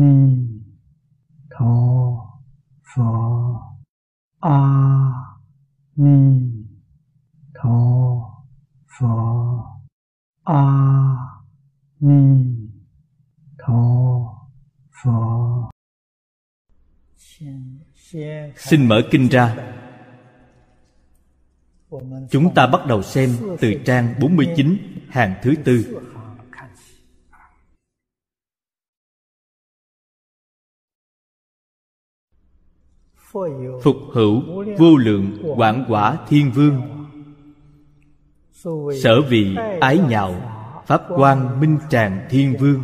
ni tho pho. A ni tho pho. A ni tho pho. Xin mở kinh ra. Chúng ta bắt đầu xem từ trang 49 hàng thứ tư. Phục hữu, vô lượng, quảng quả, thiên vương. Sở vị, ái nhạo, Pháp quan, minh tràng, thiên vương.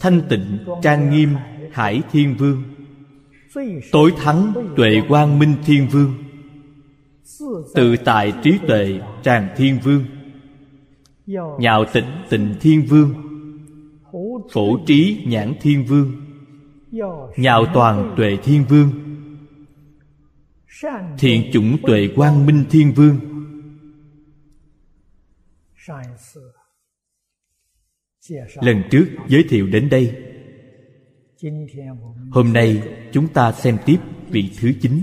Thanh tịnh, trang nghiêm, hải thiên vương. Tối thắng, tuệ quang minh thiên vương. Tự tại, trí tuệ, tràng thiên vương. Nhạo tịnh tịnh thiên vương. Phổ trí, nhãn thiên vương. Nhạo toàn tuệ thiên vương. Thiện chủng tuệ quang minh thiên vương. Lần trước giới thiệu đến đây. Hôm nay chúng ta xem tiếp vị thứ chín.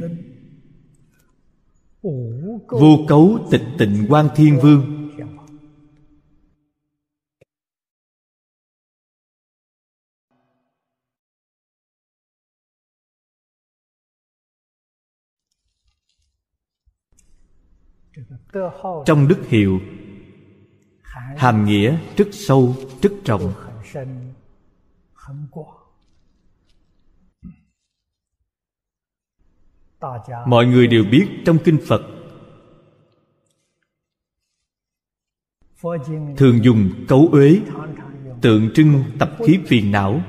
Vô cấu tịch tịnh quan thiên vương. Trong đức hiệu, hàm nghĩa rất sâu, rất rộng. Mọi người đều biết trong kinh phật, thường dùng cấu uế, tượng trưng tập khí phiền não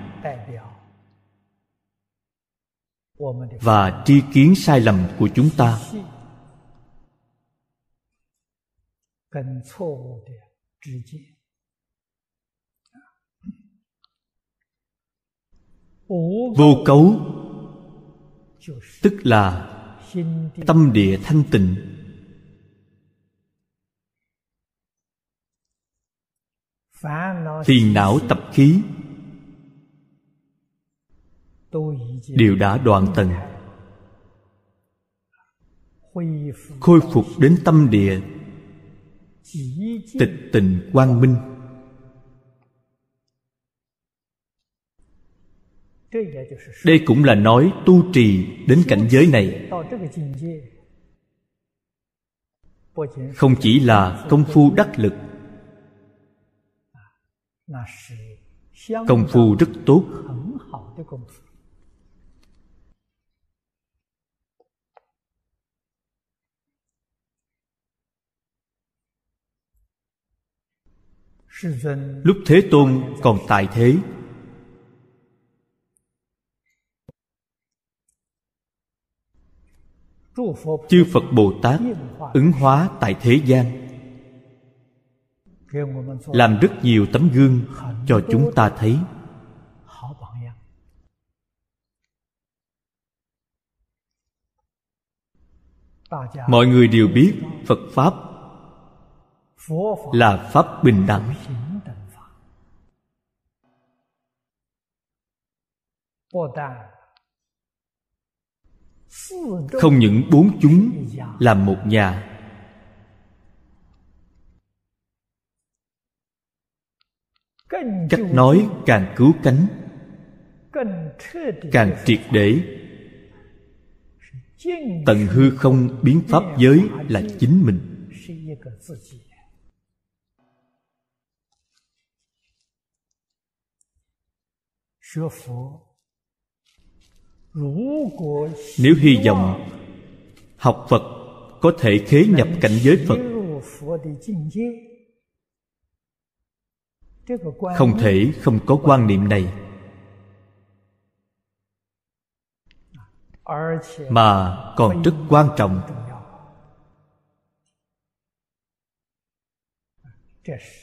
và tri kiến sai lầm của chúng ta. Vô cấu tức là tâm địa thanh tịnh. Phiền não tập khí. Đều đã đoạn tận khôi phục đến tâm địa tịch tình quang minh. Đây cũng là nói tu trì đến cảnh giới này. Không chỉ là công phu đắc lực, công phu rất tốt. Lúc thế tôn còn tại thế. Chư phật bồ tát ứng hóa tại thế gian, làm rất nhiều tấm gương cho chúng ta thấy. Mọi người đều biết phật pháp là pháp bình đẳng. Không những bốn chúng làm một nhà. Cách nói càng cứu cánh, càng triệt để. Tận hư không biến pháp giới là chính mình. Nếu hy vọng học phật có thể khế nhập cảnh giới phật, không thể không có quan niệm này. Mà còn rất quan trọng.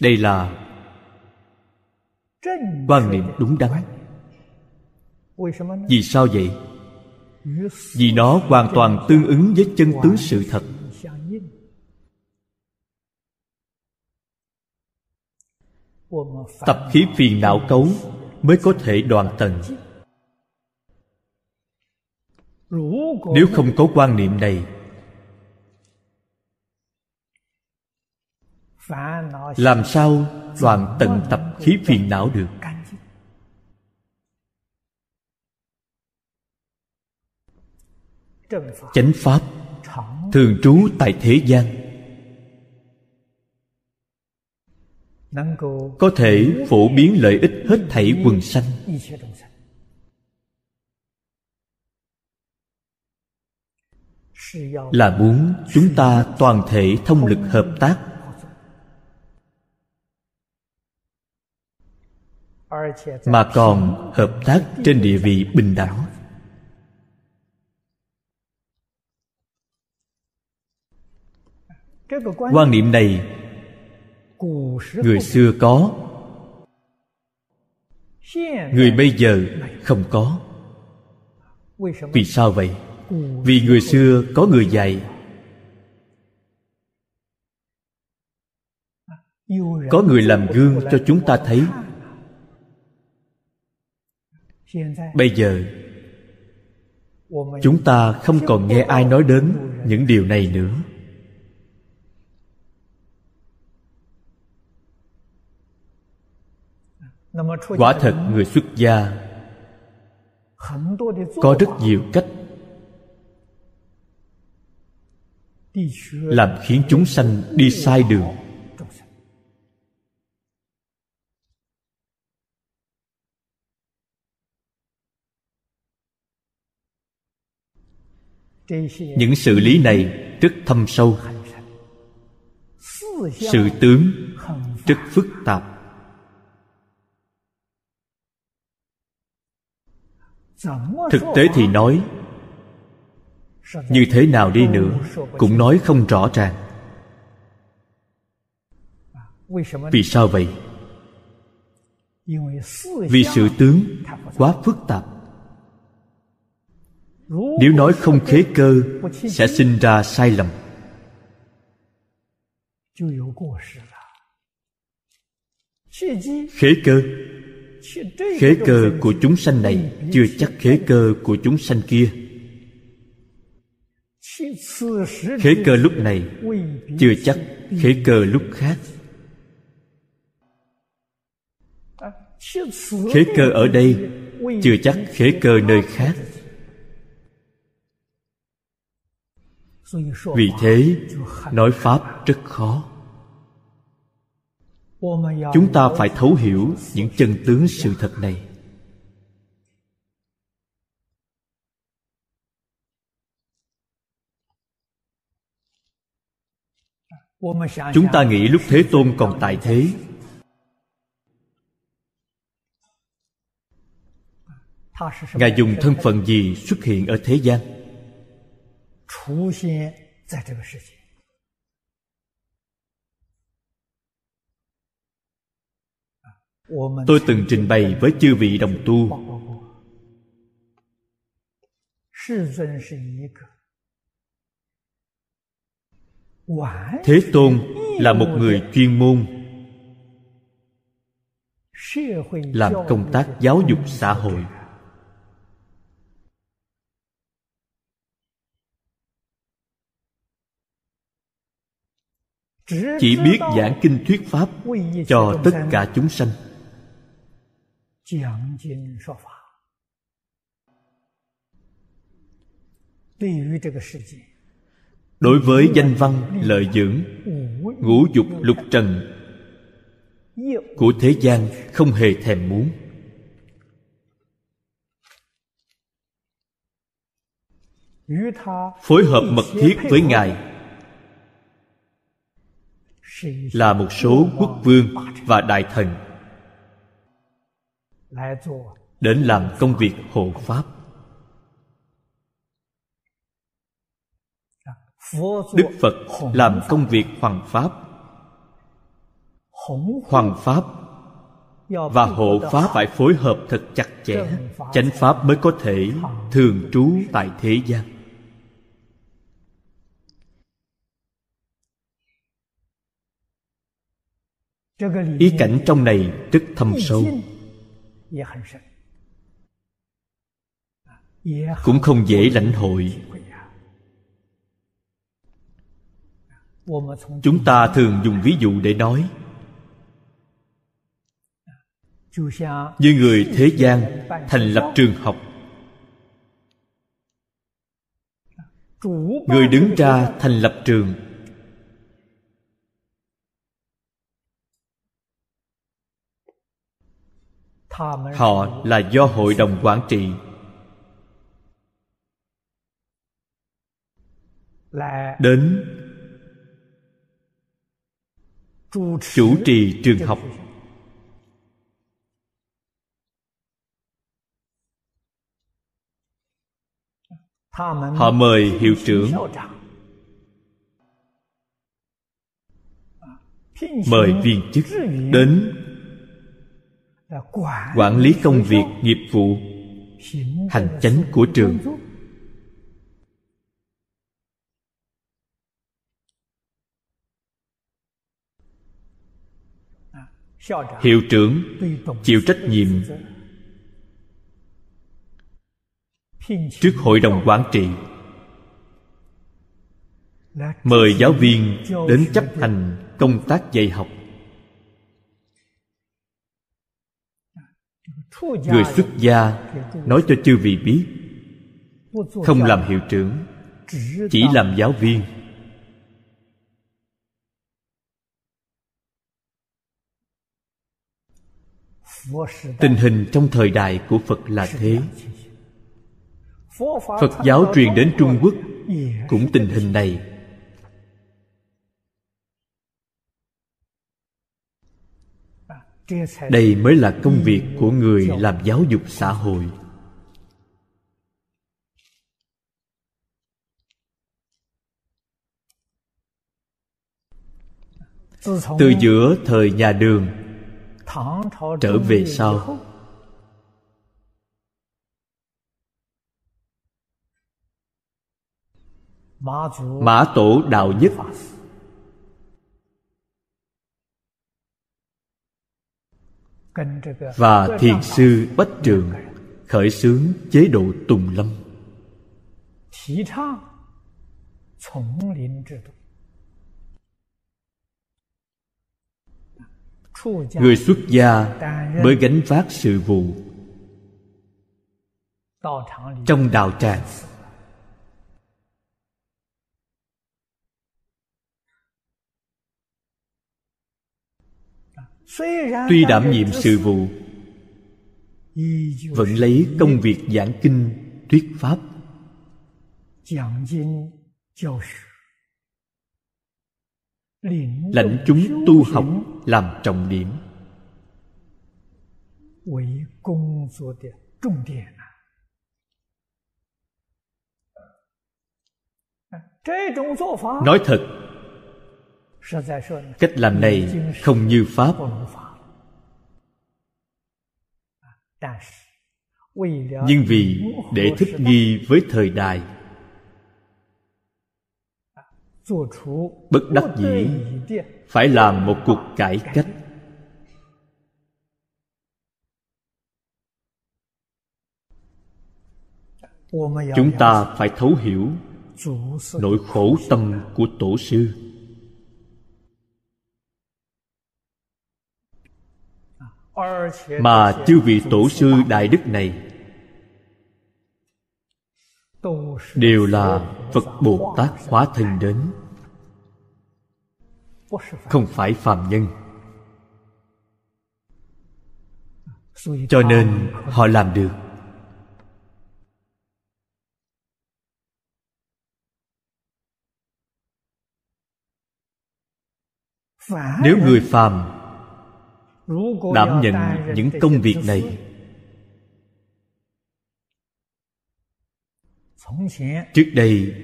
Đây là quan niệm đúng đắn vì sao vậy? Vì nó hoàn toàn tương ứng với chân tướng sự thật. Tập khí phiền não cấu mới có thể đoạn tận nếu không có quan niệm này, làm sao đoạn tận tập khí phiền não được? Chánh pháp, thường trú tại thế gian. Có thể phổ biến lợi ích hết thảy quần sanh. Là muốn chúng ta toàn thể thông lực hợp tác. Mà còn hợp tác trên địa vị bình đẳng. Quan niệm này người xưa có người bây giờ không có. Vì sao vậy? vì người xưa có người dạy. Có người làm gương cho chúng ta thấy. Bây giờ chúng ta không còn nghe ai nói đến những điều này nữa quả thật người xuất gia có rất nhiều cách làm khiến chúng sanh đi sai đường. Những sự lý này rất thâm sâu. Sự tướng rất phức tạp thực tế thì nói, như thế nào đi nữa cũng nói không rõ ràng. Vì sao vậy? Vì sự tướng quá phức tạp. Nếu nói không khế cơ, sẽ sinh ra sai lầm. Khế cơ? Khế cơ của chúng sanh này chưa chắc khế cơ của chúng sanh kia. Khế cơ lúc này chưa chắc khế cơ lúc khác. Khế cơ ở đây chưa chắc khế cơ nơi khác. Vì thế, nói pháp rất khó chúng ta phải thấu hiểu những chân tướng sự thật này. Chúng ta nghĩ lúc thế tôn còn tại thế. Ngài dùng thân phận gì xuất hiện ở thế gian? Tôi từng trình bày với chư vị đồng tu. Thế tôn là một người chuyên môn, làm công tác giáo dục xã hội. Chỉ biết giảng kinh thuyết pháp cho tất cả chúng sanh đối với danh văn lợi dưỡng ngũ dục lục trần của thế gian không hề thèm muốn. Phối hợp mật thiết với ngài là một số quốc vương và đại thần đến làm công việc hộ pháp. Đức phật làm công việc hoàng pháp. Hoàng pháp và hộ pháp phải phối hợp thật chặt chẽ. Chánh pháp mới có thể thường trú tại thế gian. Ý cảnh trong này rất thâm sâu cũng không dễ lãnh hội. Chúng ta thường dùng ví dụ để nói. Như người thế gian thành lập trường học. Người đứng ra thành lập trường. Họ là do hội đồng quản trị. Đến chủ trì trường học. Họ mời hiệu trưởng. Mời viên chức. Đến quản lý công việc nghiệp vụ hành chánh của trường. Hiệu trưởng chịu trách nhiệm trước hội đồng quản trị. Mời giáo viên đến chấp hành công tác dạy học người xuất gia nói cho chư vị biết. Không làm hiệu trưởng, chỉ làm giáo viên. Tình hình trong thời đại của phật là thế. Phật giáo truyền đến trung quốc cũng tình hình này. Đây mới là công việc của người làm giáo dục xã hội. Từ giữa thời nhà đường trở về sau. Mã tổ đạo nhất và thiền sư bách trường khởi xướng chế độ tùng lâm. Người xuất gia mới gánh vác sự vụ. Trong đạo tràng tuy đảm nhiệm sự vụ, vẫn lấy công việc giảng kinh, thuyết pháp. Lãnh chúng tu học làm trọng điểm. Nói thật cách làm này không như pháp. nhưng vì để thích nghi với thời đại bất đắc dĩ phải làm một cuộc cải cách. Chúng ta phải thấu hiểu nỗi khổ tâm của tổ sư mà chư vị tổ sư đại đức này đều là phật bồ tát hóa thân đến. Không phải phàm nhân. Cho nên họ làm được. Nếu người phàm đảm nhận những công việc này. Trước đây,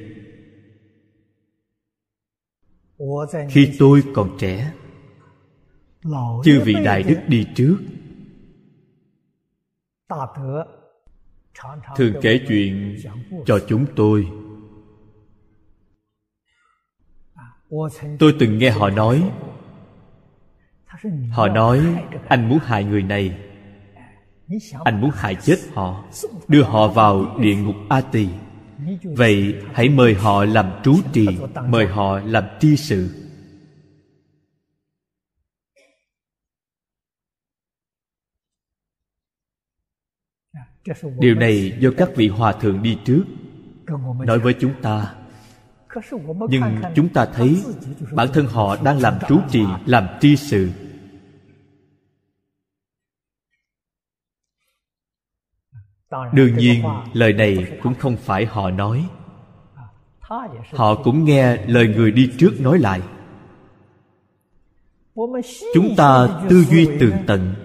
khi tôi còn trẻ, chư vị đại đức đi trước. Thường kể chuyện cho chúng tôi. Tôi từng nghe họ nói họ nói anh muốn hại người này. Anh muốn hại chết họ đưa họ vào địa ngục a tỳ vậy hãy mời họ làm trú trì mời họ làm tri sự. Điều này do các vị hòa thượng đi trước nói với chúng ta. Nhưng chúng ta thấy bản thân họ đang làm trú trì làm tri sự đương nhiên, lời này cũng không phải họ nói. Họ cũng nghe lời người đi trước nói lại. Chúng ta tư duy tường tận.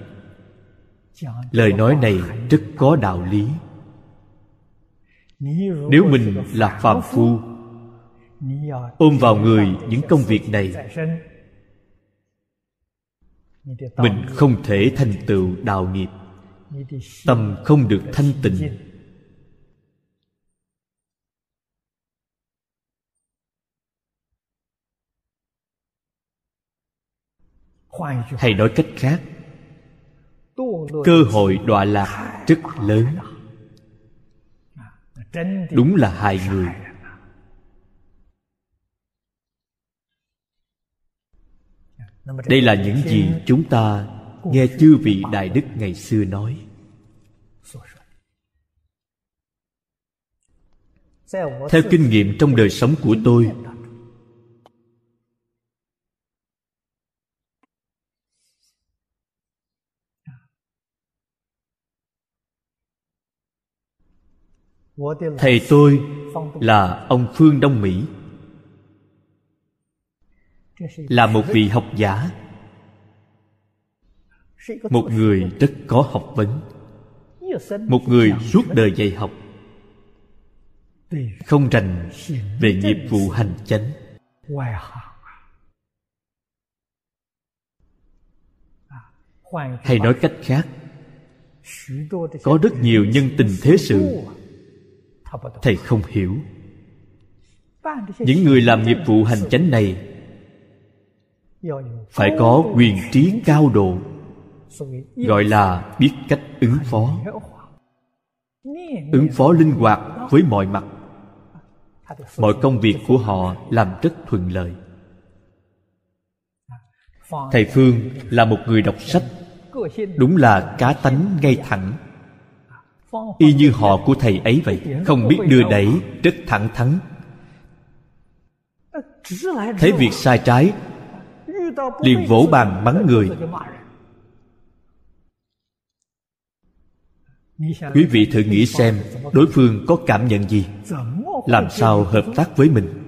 Lời nói này rất có đạo lý. Nếu mình là phàm phu, ôm vào người những công việc này, mình không thể thành tựu đạo nghiệp tâm không được thanh tịnh. Hay nói cách khác, cơ hội đọa lạc rất lớn. Đúng là hại người. Đây là những gì chúng ta nghe chư vị đại đức ngày xưa nói. Theo kinh nghiệm trong đời sống của tôi, thầy tôi là ông phương đông mỹ, là một vị học giả, một người rất có học vấn, một người suốt đời dạy học không rành về nghiệp vụ hành chánh. Hay nói cách khác, có rất nhiều nhân tình thế sự thầy không hiểu. Những người làm nghiệp vụ hành chánh này phải có quyền trí cao độ, gọi là biết cách ứng phó. Ứng phó linh hoạt với mọi mặt mọi công việc của họ làm rất thuận lợi. Thầy phương là một người đọc sách, đúng là cá tánh ngay thẳng. Y như họ của thầy ấy vậy, không biết đưa đẩy, rất thẳng thắn. Thấy việc sai trái, liền vỗ bàn mắng người. Quý vị thử nghĩ xem, đối phương có cảm nhận gì? Làm sao hợp tác với mình?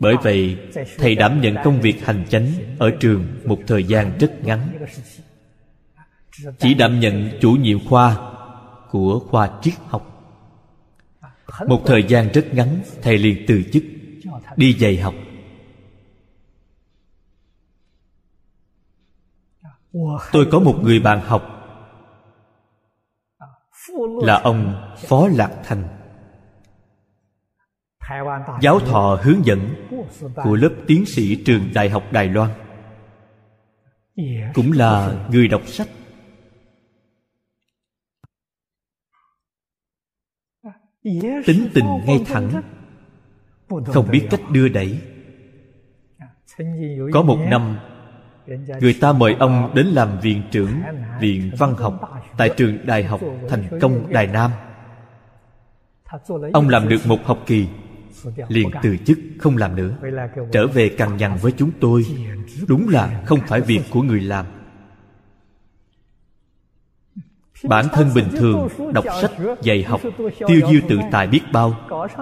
Bởi vậy, thầy đảm nhận công việc hành chánh ở trường một thời gian rất ngắn. Chỉ đảm nhận chủ nhiệm khoa của khoa triết học. Một thời gian rất ngắn, thầy liền từ chức, đi dạy học. Tôi có một người bạn học. Là ông phó lạc thành. Giáo thọ hướng dẫn của lớp tiến sĩ trường đại học đài loan. Cũng là người đọc sách. Tính tình ngay thẳng. Không biết cách đưa đẩy. Có một năm người ta mời ông đến làm viện trưởng viện văn học tại trường đại học thành công đài nam. Ông làm được một học kỳ liền từ chức không làm nữa. Trở về cằn nhằn với chúng tôi. đúng là không phải việc của người làm. Bản thân bình thường đọc sách dạy học tiêu diêu tự tại biết bao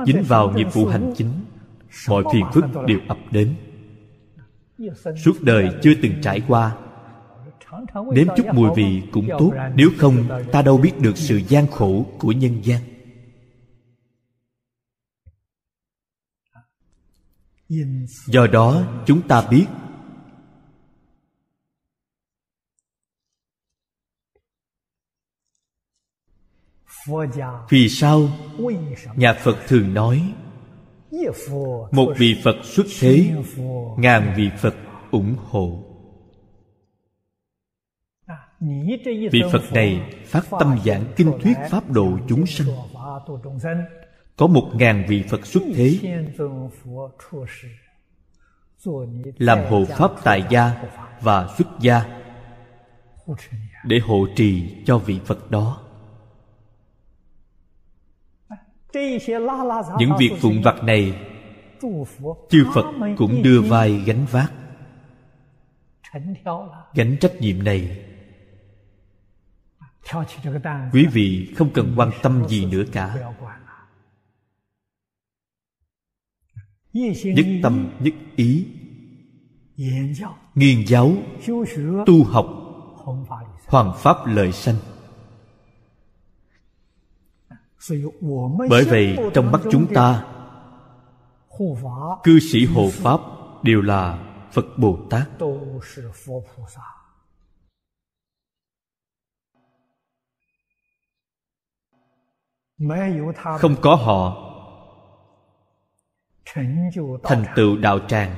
dính vào nghiệp vụ hành chính. mọi phiền phức đều ập đến suốt đời chưa từng trải qua. Nếm chút mùi vị cũng tốt, nếu không, ta đâu biết được sự gian khổ của nhân gian. Do đó, chúng ta biết, vì sao nhà phật thường nói một vị phật xuất thế, ngàn vị phật ủng hộ. Vị phật này phát tâm giảng kinh thuyết pháp độ chúng sanh. Có một ngàn vị phật xuất thế. Làm hộ pháp tại gia và xuất gia để hộ trì cho vị phật đó. Những việc phụng vặt này chư phật cũng đưa vai gánh vác. Gánh trách nhiệm này. Quý vị không cần quan tâm gì nữa cả. Nhất tâm nhất ý. Nghiên giáo tu học hoàng pháp lợi sanh bởi vậy, trong mắt chúng ta, cư sĩ hộ pháp đều là phật bồ tát. Không có họ, thành tựu đạo tràng.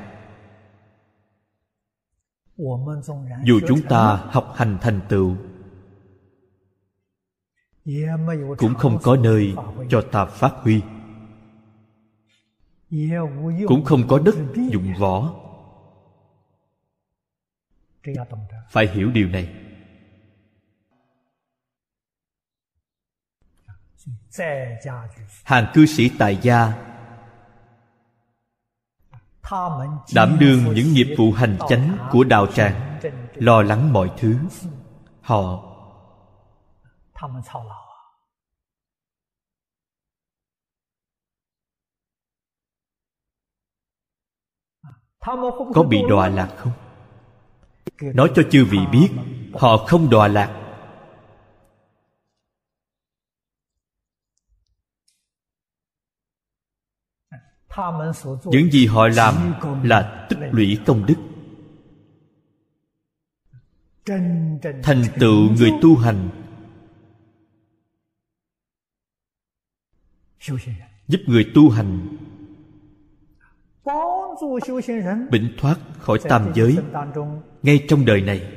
Dù chúng ta học hành thành tựu cũng không có nơi cho ta phát huy. Cũng không có đất dụng võ. Phải hiểu điều này. Hàng cư sĩ tại gia đảm đương những nghiệp vụ hành chánh của đạo tràng, lo lắng mọi thứ. Họ có bị đọa lạc không? Nói cho chư vị biết họ không đọa lạc. Những gì họ làm là tích lũy công đức. Thành tựu người tu hành giúp người tu hành bệnh thoát khỏi tam giới. ngay trong đời này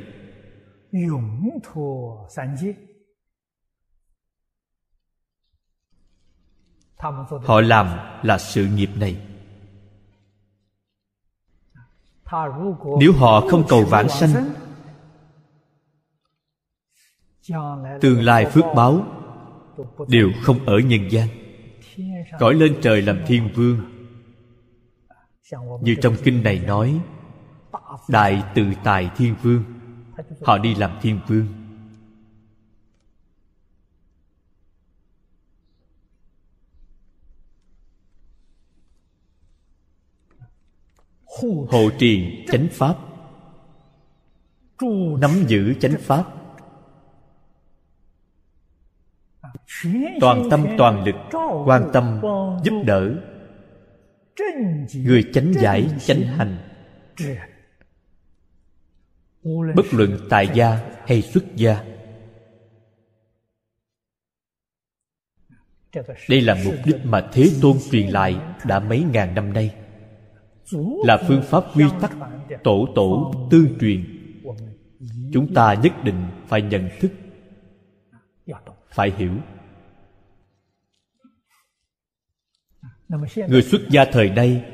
họ làm là sự nghiệp này. Nếu họ không cầu vãng sanh tương lai phước báo đều không ở nhân gian cõi lên trời làm thiên vương. Như trong kinh này nói, đại tự tài thiên vương, họ đi làm thiên vương. Hộ trì chánh pháp. Nắm giữ chánh pháp. Toàn tâm, toàn lực, quan tâm giúp đỡ. Người chánh giải, chánh hành. Bất luận tại gia hay xuất gia. Đây là mục đích mà thế tôn truyền lại đã mấy ngàn năm nay. Là phương pháp quy tắc, tổ tổ, tương truyền. Chúng ta nhất định phải nhận thức phải hiểu. Người xuất gia thời nay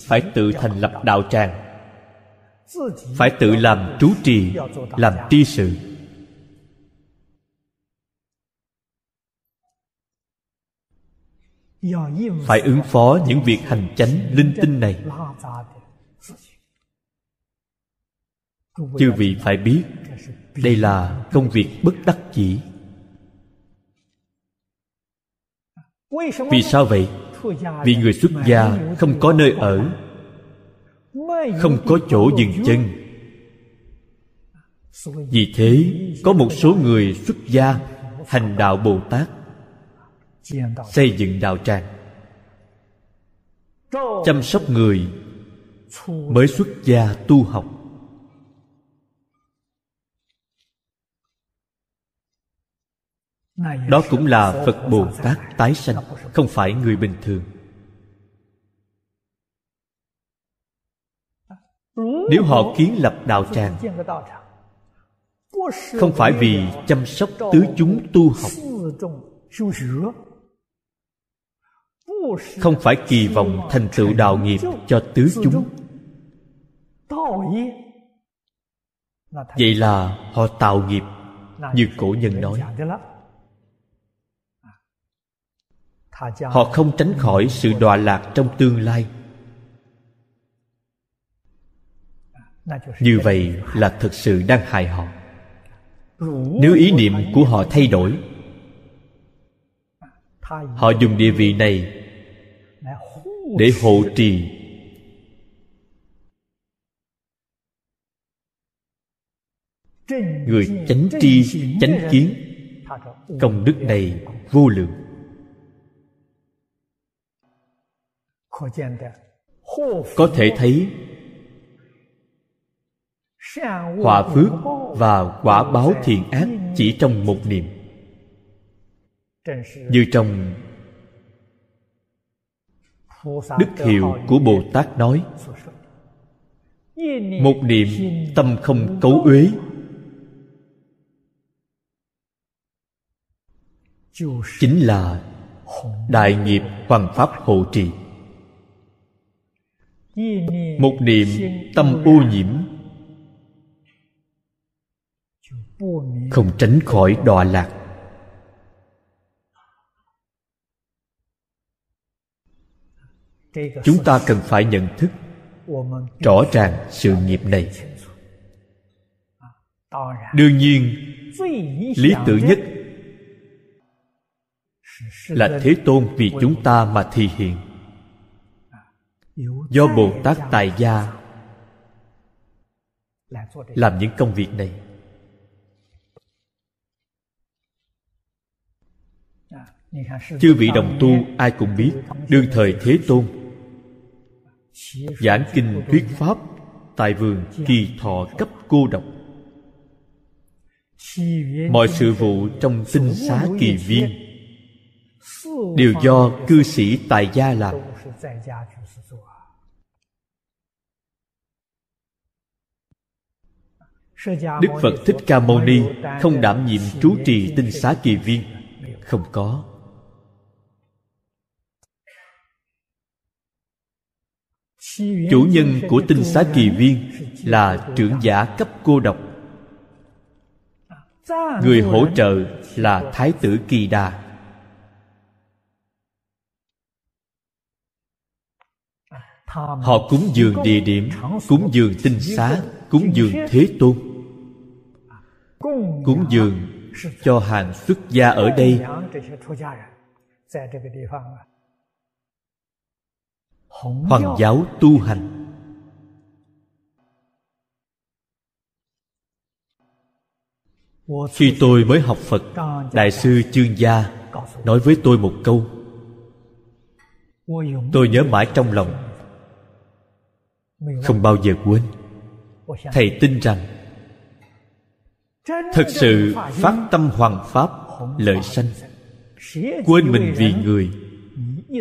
phải tự thành lập đạo tràng phải tự làm trú trì làm tri sự. Phải ứng phó những việc hành chánh linh tinh này chư vị phải biết, đây là công việc bất đắc chỉ vì sao vậy? Vì người xuất gia không có nơi ở, không có chỗ dừng chân. Vì thế, có một số người xuất gia hành đạo bồ tát, xây dựng đạo tràng. Chăm sóc người mới xuất gia tu học. đó cũng là phật bồ tát tái sanh không phải người bình thường. Nếu họ kiến lập đạo tràng không phải vì chăm sóc tứ chúng tu học. không phải kỳ vọng thành tựu đạo nghiệp cho tứ chúng. Vậy là họ tạo nghiệp như cổ nhân nói họ không tránh khỏi sự đọa lạc trong tương lai. Như vậy là thực sự đang hại họ. Nếu ý niệm của họ thay đổi, họ dùng địa vị này để hộ trì. Người chánh tri, chánh kiến, công đức này vô lượng. Có thể thấy hòa phước và quả báo thiện ác chỉ trong một niệm. Như trong đức hiệu của bồ tát nói, một niệm tâm không cấu uế. Chính là đại nghiệp hoàng pháp hộ trì một niệm tâm ô nhiễm. Không tránh khỏi đọa lạc. Chúng ta cần phải nhận thức rõ ràng sự nghiệp này. Đương nhiên, lý tưởng nhất là thế tôn vì chúng ta mà thi hiện do bồ tát tài gia làm những công việc này. Chư vị đồng tu ai cũng biết đương thời thế tôn. Giảng kinh thuyết pháp tại vườn kỳ thọ cấp cô độc. Mọi sự vụ trong tinh xá kỳ viên đều do cư sĩ tại gia làm đức phật thích ca mâu ni không đảm nhiệm trú trì tinh xá kỳ viên. Không có. Chủ nhân của tinh xá kỳ viên là trưởng giả cấp cô độc. Người hỗ trợ là thái tử kỳ đà. Họ cúng dường địa điểm, cúng dường tinh xá, cúng dường thế tôn. Cúng dường cho hàng xuất gia ở đây. Hoàng giáo tu hành. Khi tôi mới học phật, đại sư chương gia nói với tôi một câu. Tôi nhớ mãi trong lòng không bao giờ quên. Thầy tin rằng thật sự phát tâm hoàng pháp lợi sanh. quên mình vì người.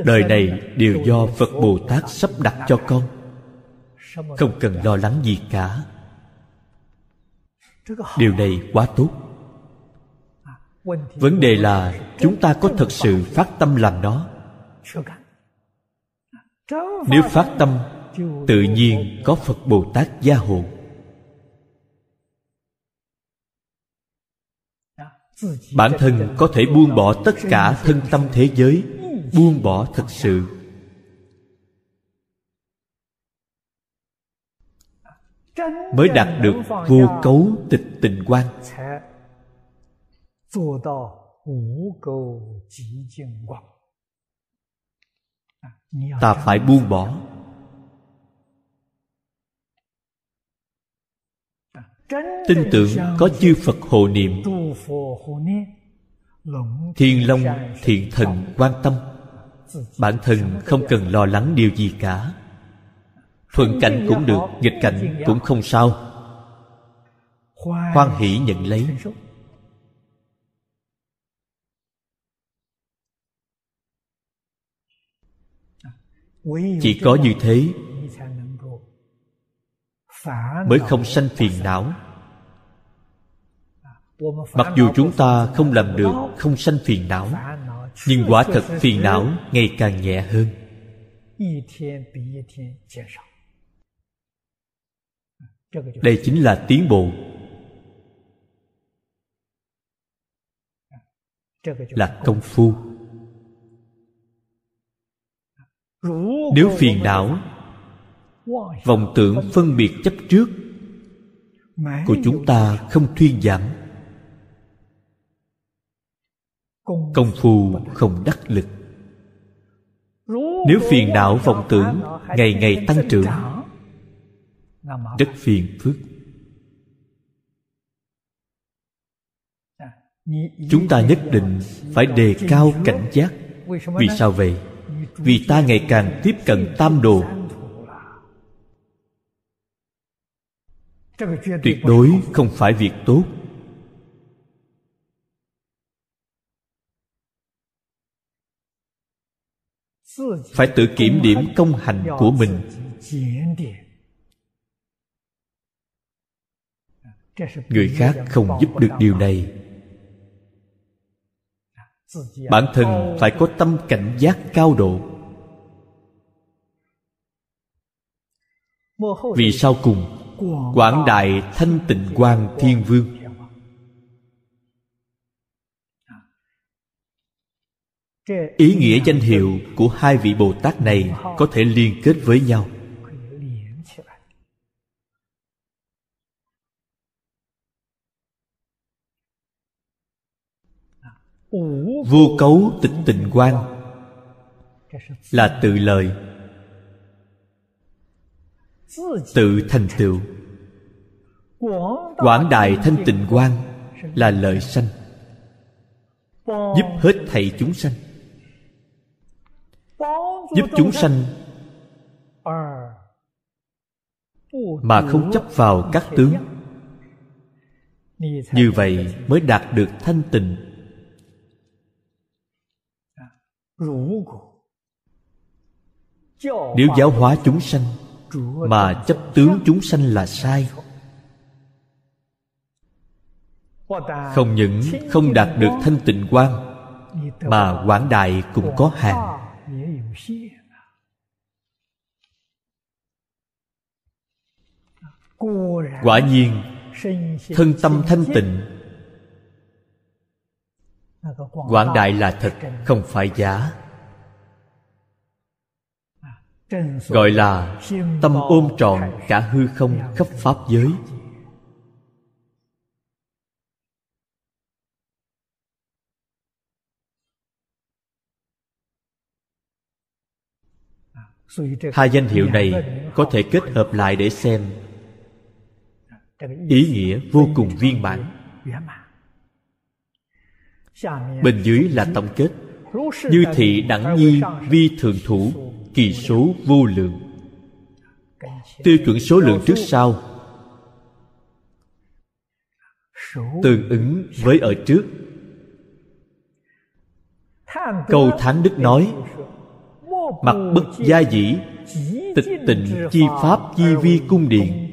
Đời này đều do phật bồ tát sắp đặt cho con. Không cần lo lắng gì cả. Điều này quá tốt. Vấn đề là chúng ta có thật sự phát tâm làm nó. Nếu phát tâm tự nhiên có phật bồ tát gia hộ. Bản thân có thể buông bỏ tất cả thân tâm thế giới, buông bỏ thật sự. Mới đạt được vô cấu tịch tình quan. Ta phải buông bỏ. Tin tưởng có chư phật hộ niệm. Thiên long, thiện thần quan tâm. Bản thân không cần lo lắng điều gì cả. Thuận cảnh cũng được, nghịch cảnh cũng không sao. Hoan hỷ nhận lấy. Chỉ có như thế mới không sanh phiền não. Mặc dù chúng ta không làm được không sanh phiền não nhưng quả thật phiền não ngày càng nhẹ hơn. Đây chính là tiến bộ. Là công phu. Nếu phiền não vọng tưởng phân biệt chấp trước của chúng ta không thuyên giảm. Công phu không đắc lực. Nếu phiền não vọng tưởng ngày ngày tăng trưởng, rất phiền phức. Chúng ta nhất định phải đề cao cảnh giác. Vì sao vậy? Vì ta ngày càng tiếp cận tam đồ. Tuyệt đối không phải việc tốt. Phải tự kiểm điểm công hành của mình. người khác không giúp được điều này. Bản thân phải có tâm cảnh giác cao độ. Vì sau cùng quảng đại thanh tịnh quan thiên vương. Ý nghĩa danh hiệu của hai vị bồ tát này có thể liên kết với nhau. Vô cấu tịch tịnh quan là tự lời tự thành tựu. Quảng đại thanh tịnh quan là lợi sanh, giúp hết thảy chúng sanh. Giúp chúng sanh mà không chấp vào các tướng. Như vậy mới đạt được thanh tịnh. Nếu giáo hóa chúng sanh mà chấp tướng chúng sanh là sai. Không những không đạt được thanh tịnh quan mà quảng đại cũng có hạn quả nhiên, thân tâm thanh tịnh, quảng đại là thật, không phải giả gọi là tâm ôm trọn cả hư không khắp pháp giới. hai danh hiệu này có thể kết hợp lại để xem. Ý nghĩa vô cùng viên mãn. bên dưới là tổng kết. Như thị đẳng nhi vi thường thủ kỳ số vô lượng. Tiêu chuẩn số lượng trước sau. Tương ứng với ở trước. Câu thắng đức nói mặt bất gia dĩ, tịch tịnh chi pháp chi vi cung điện,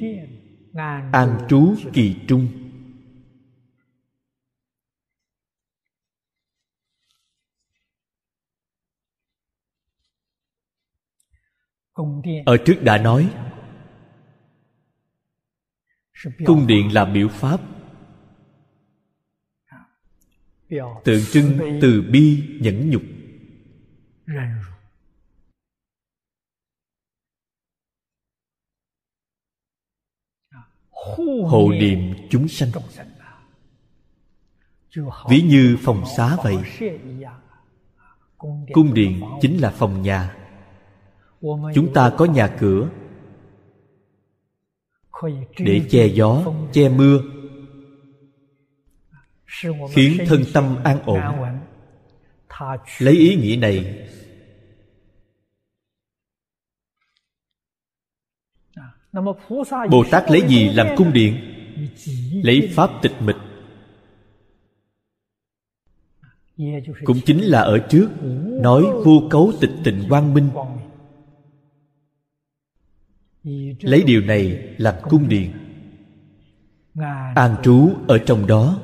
an trú kỳ trung. Ở trước đã nói cung điện là biểu pháp. Tượng trưng từ bi nhẫn nhục. hộ niệm chúng sanh. ví như phòng xá vậy. cung điện chính là phòng nhà chúng ta có nhà cửa. Để che gió, che mưa. Khiến thân tâm an ổn. Lấy ý nghĩa này. Bồ tát lấy gì làm cung điện? Lấy pháp tịch mịch. Cũng chính là ở trước, nói vô cấu tịch tịnh quang minh lấy điều này làm cung điện. An trú ở trong đó.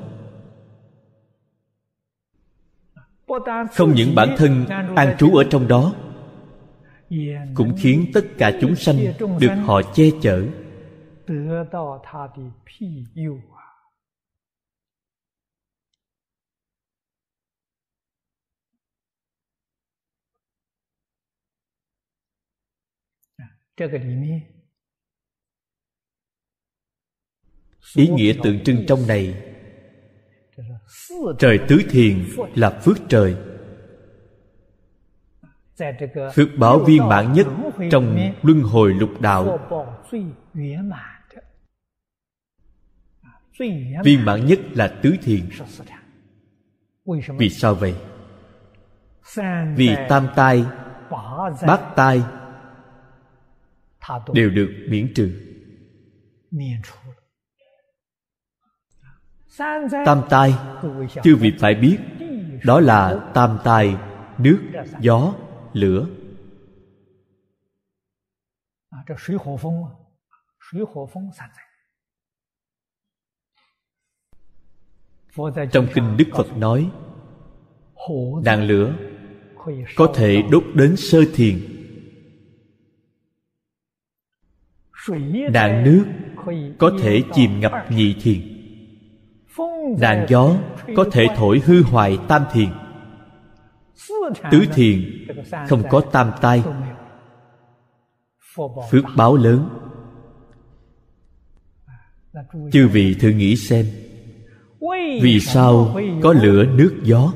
Không những bản thân an trú ở trong đó cũng khiến tất cả chúng sanh được họ che chở ý nghĩa tượng trưng trong này, trời tứ thiền là phước trời. Phước báo viên mãn nhất trong luân hồi lục đạo. Viên mãn nhất là tứ thiền. Vì sao vậy? Vì tam tai, bát tai đều được miễn trừ. Tam tai chư vị phải biết đó là tam tai nước gió lửa. Trong kinh đức phật nói đàn lửa có thể đốt đến sơ thiền nạn nước có thể chìm ngập nhị thiền. Nạn gió có thể thổi hư hoại tam thiền. Tứ thiền không có tam tai. Phước báo lớn. Chư vị thử nghĩ xem, vì sao có lửa nước gió?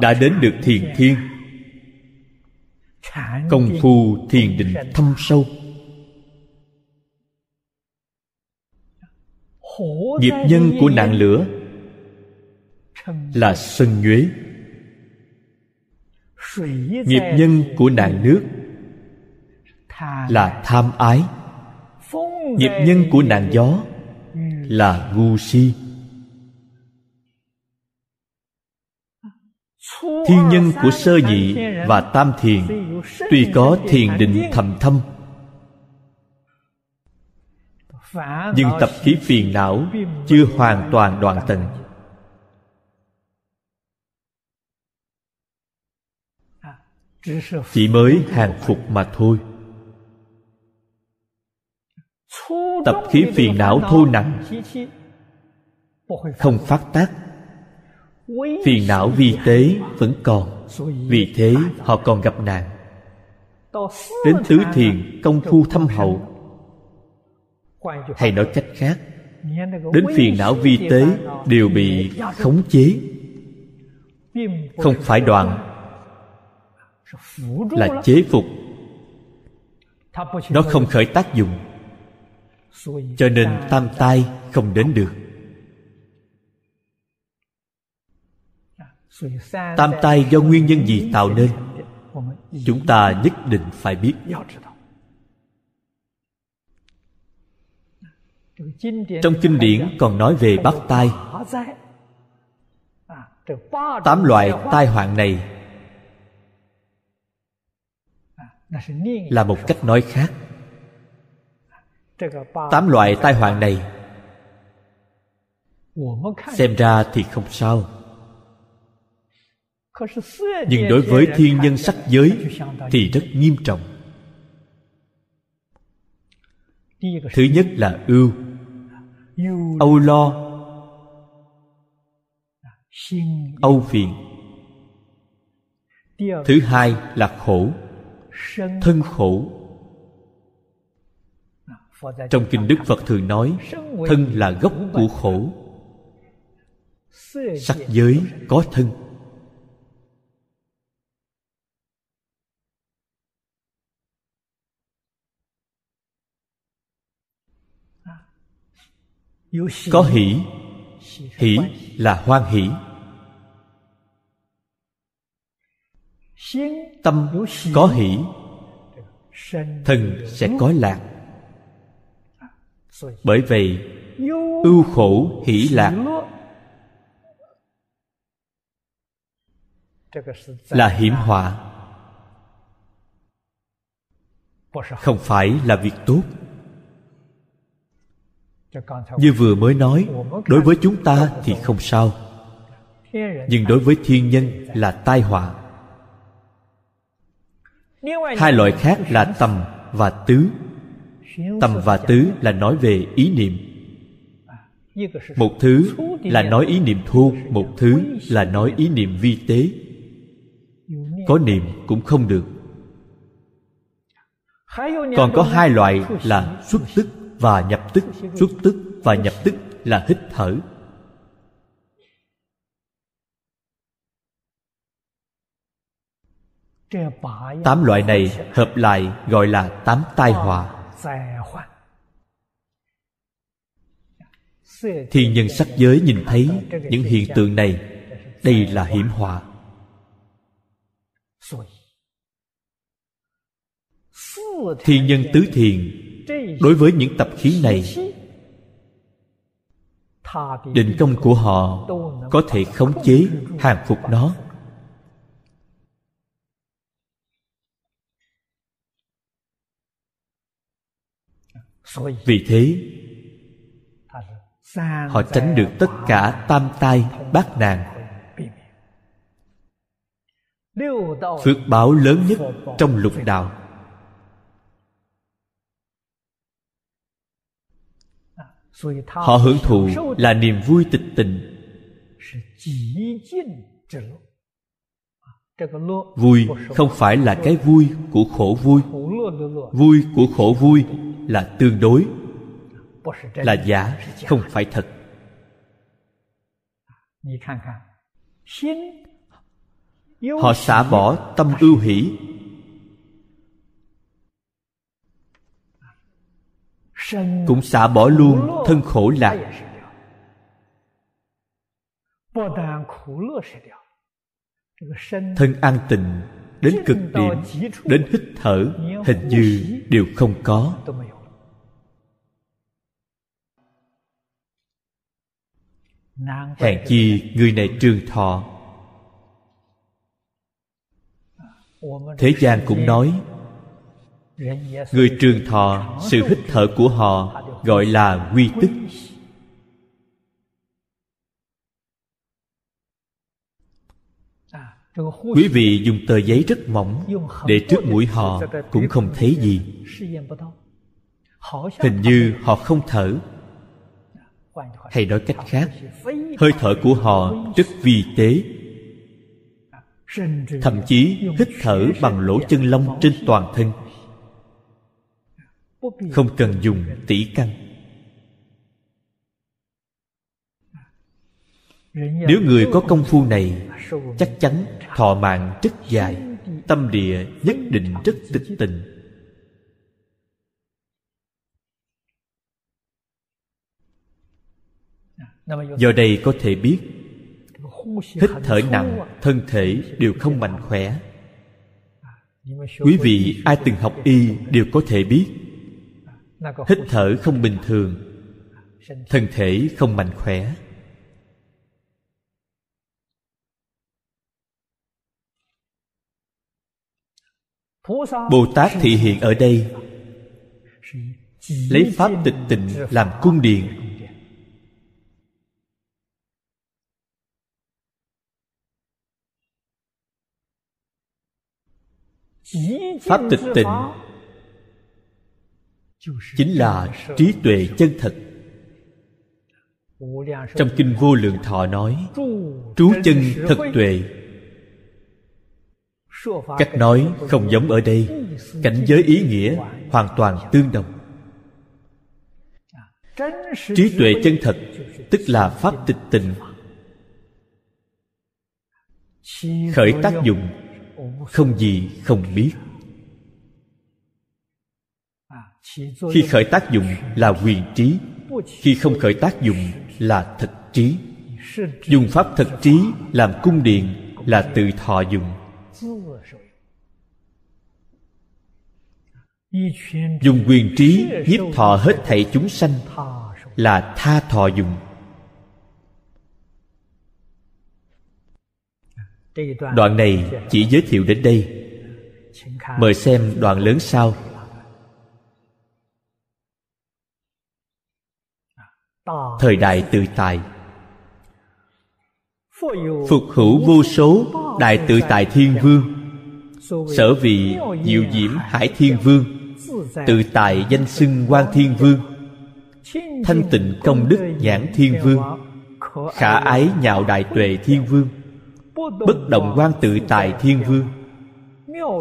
Đã đến được thiền thiên. Công phu thiền định thâm sâu. Nghiệp nhân của nạn lửa là sân nhuế. Nghiệp nhân của nạn nước là tham ái. Nghiệp nhân của nạn gió là ngu si thiên nhân của sơ nhị và tam thiền, tuy có thiền định thầm thâm, nhưng tập khí phiền não chưa hoàn toàn đoạn tận chỉ mới hàng phục mà thôi. Tập khí phiền não thô nặng, không phát tác phiền não vi tế vẫn còn, vì thế họ còn gặp nạn. Đến tứ thiền, công phu thâm hậu. Hay nói cách khác, đến phiền não vi tế đều bị khống chế. Không phải đoạn là chế phục. Nó không khởi tác dụng, cho nên tam tai không đến được. Tam tai do nguyên nhân gì tạo nên? Chúng ta nhất định phải biết. Trong kinh điển còn nói về bát tai. Tám loại tai hoạn này là một cách nói khác. Tám loại tai hoạn này, xem ra thì không sao nhưng đối với thiên nhân sắc giới thì rất nghiêm trọng. Thứ nhất là ưu. Âu lo. Âu phiền. Thứ hai là khổ. Thân khổ. Trong kinh đức phật thường nói, thân là gốc của khổ. Sắc giới có thân. Có hỷ. Hỷ là hoan hỷ. Tâm có hỷ. Thân sẽ có lạc. Bởi vậy ưu khổ hỷ lạc là hiểm họa. Không phải là việc tốt như vừa mới nói, đối với chúng ta thì không sao. Nhưng đối với thiên nhân là tai họa. Hai loại khác là tầm và tứ. Tầm và tứ là nói về ý niệm. Một thứ là nói ý niệm thô, một thứ là nói ý niệm vi tế. Có niệm cũng không được. Còn có hai loại là xuất tức và nhập tức xuất tức và nhập tức là hít thở. Tám loại này hợp lại gọi là tám tai họa. Thiên nhân sắc giới nhìn thấy những hiện tượng này, đây là hiểm họa. Thiên nhân tứ thiền đối với những tập khí này, định công của họ có thể khống chế hàng phục nó. Vì thế, họ tránh được tất cả tam tai bát nạn. Phước báo lớn nhất trong lục đạo họ hưởng thụ là niềm vui tịch tình。vui không phải là cái vui của khổ vui vui của khổ vui là tương đối。là giả không phải thật。họ xả bỏ tâm ưu hỷ cũng xả bỏ luôn thân khổ lạc. Thân an tịnh, đến cực điểm, đến hít thở, hình như đều không có. Hèn chi người này trường thọ. Thế gian cũng nói người trường thọ, sự hít thở của họ gọi là quy tức quý vị dùng tờ giấy rất mỏng để trước mũi họ cũng không thấy gì. Hình như họ không thở. Hay nói cách khác, hơi thở của họ rất vi tế. Thậm chí hít thở bằng lỗ chân lông trên toàn thân không cần dùng tỷ căn. Nếu người có công phu này, chắc chắn thọ mạng rất dài, tâm địa nhất định rất tịch tình. Do đây có thể biết, hít thở nặng, thân thể đều không mạnh khỏe. Quý vị ai từng học y đều có thể biết hít thở không bình thường. Thân thể không mạnh khỏe. Bồ tát thị hiện ở đây. Lấy pháp tịch tịnh làm cung điện. Pháp tịch tịnh chính là trí tuệ chân thật. Trong kinh vô lượng thọ nói, trú chân thật tuệ. Cách nói không giống ở đây, cảnh giới ý nghĩa hoàn toàn tương đồng. Trí tuệ chân thật, tức là pháp tịch tịnh khởi tác dụng, không gì không biết khi khởi tác dụng là quyền trí khi không khởi tác dụng là thật trí. Dùng pháp thật trí làm cung điện là tự thọ dụng. Dùng quyền trí nhiếp thọ hết thảy chúng sanh là tha thọ dụng. Đoạn này chỉ giới thiệu đến đây. Mời xem đoạn lớn sau thời đại tự tại. Phục hữu vô số đại tự tại thiên vương. Sở vị diệu diễm hải thiên vương. Tự tại danh xưng quan thiên vương. Thanh tịnh công đức nhãn thiên vương. Khả ái nhạo đại tuệ thiên vương. Bất động quan tự tại thiên vương.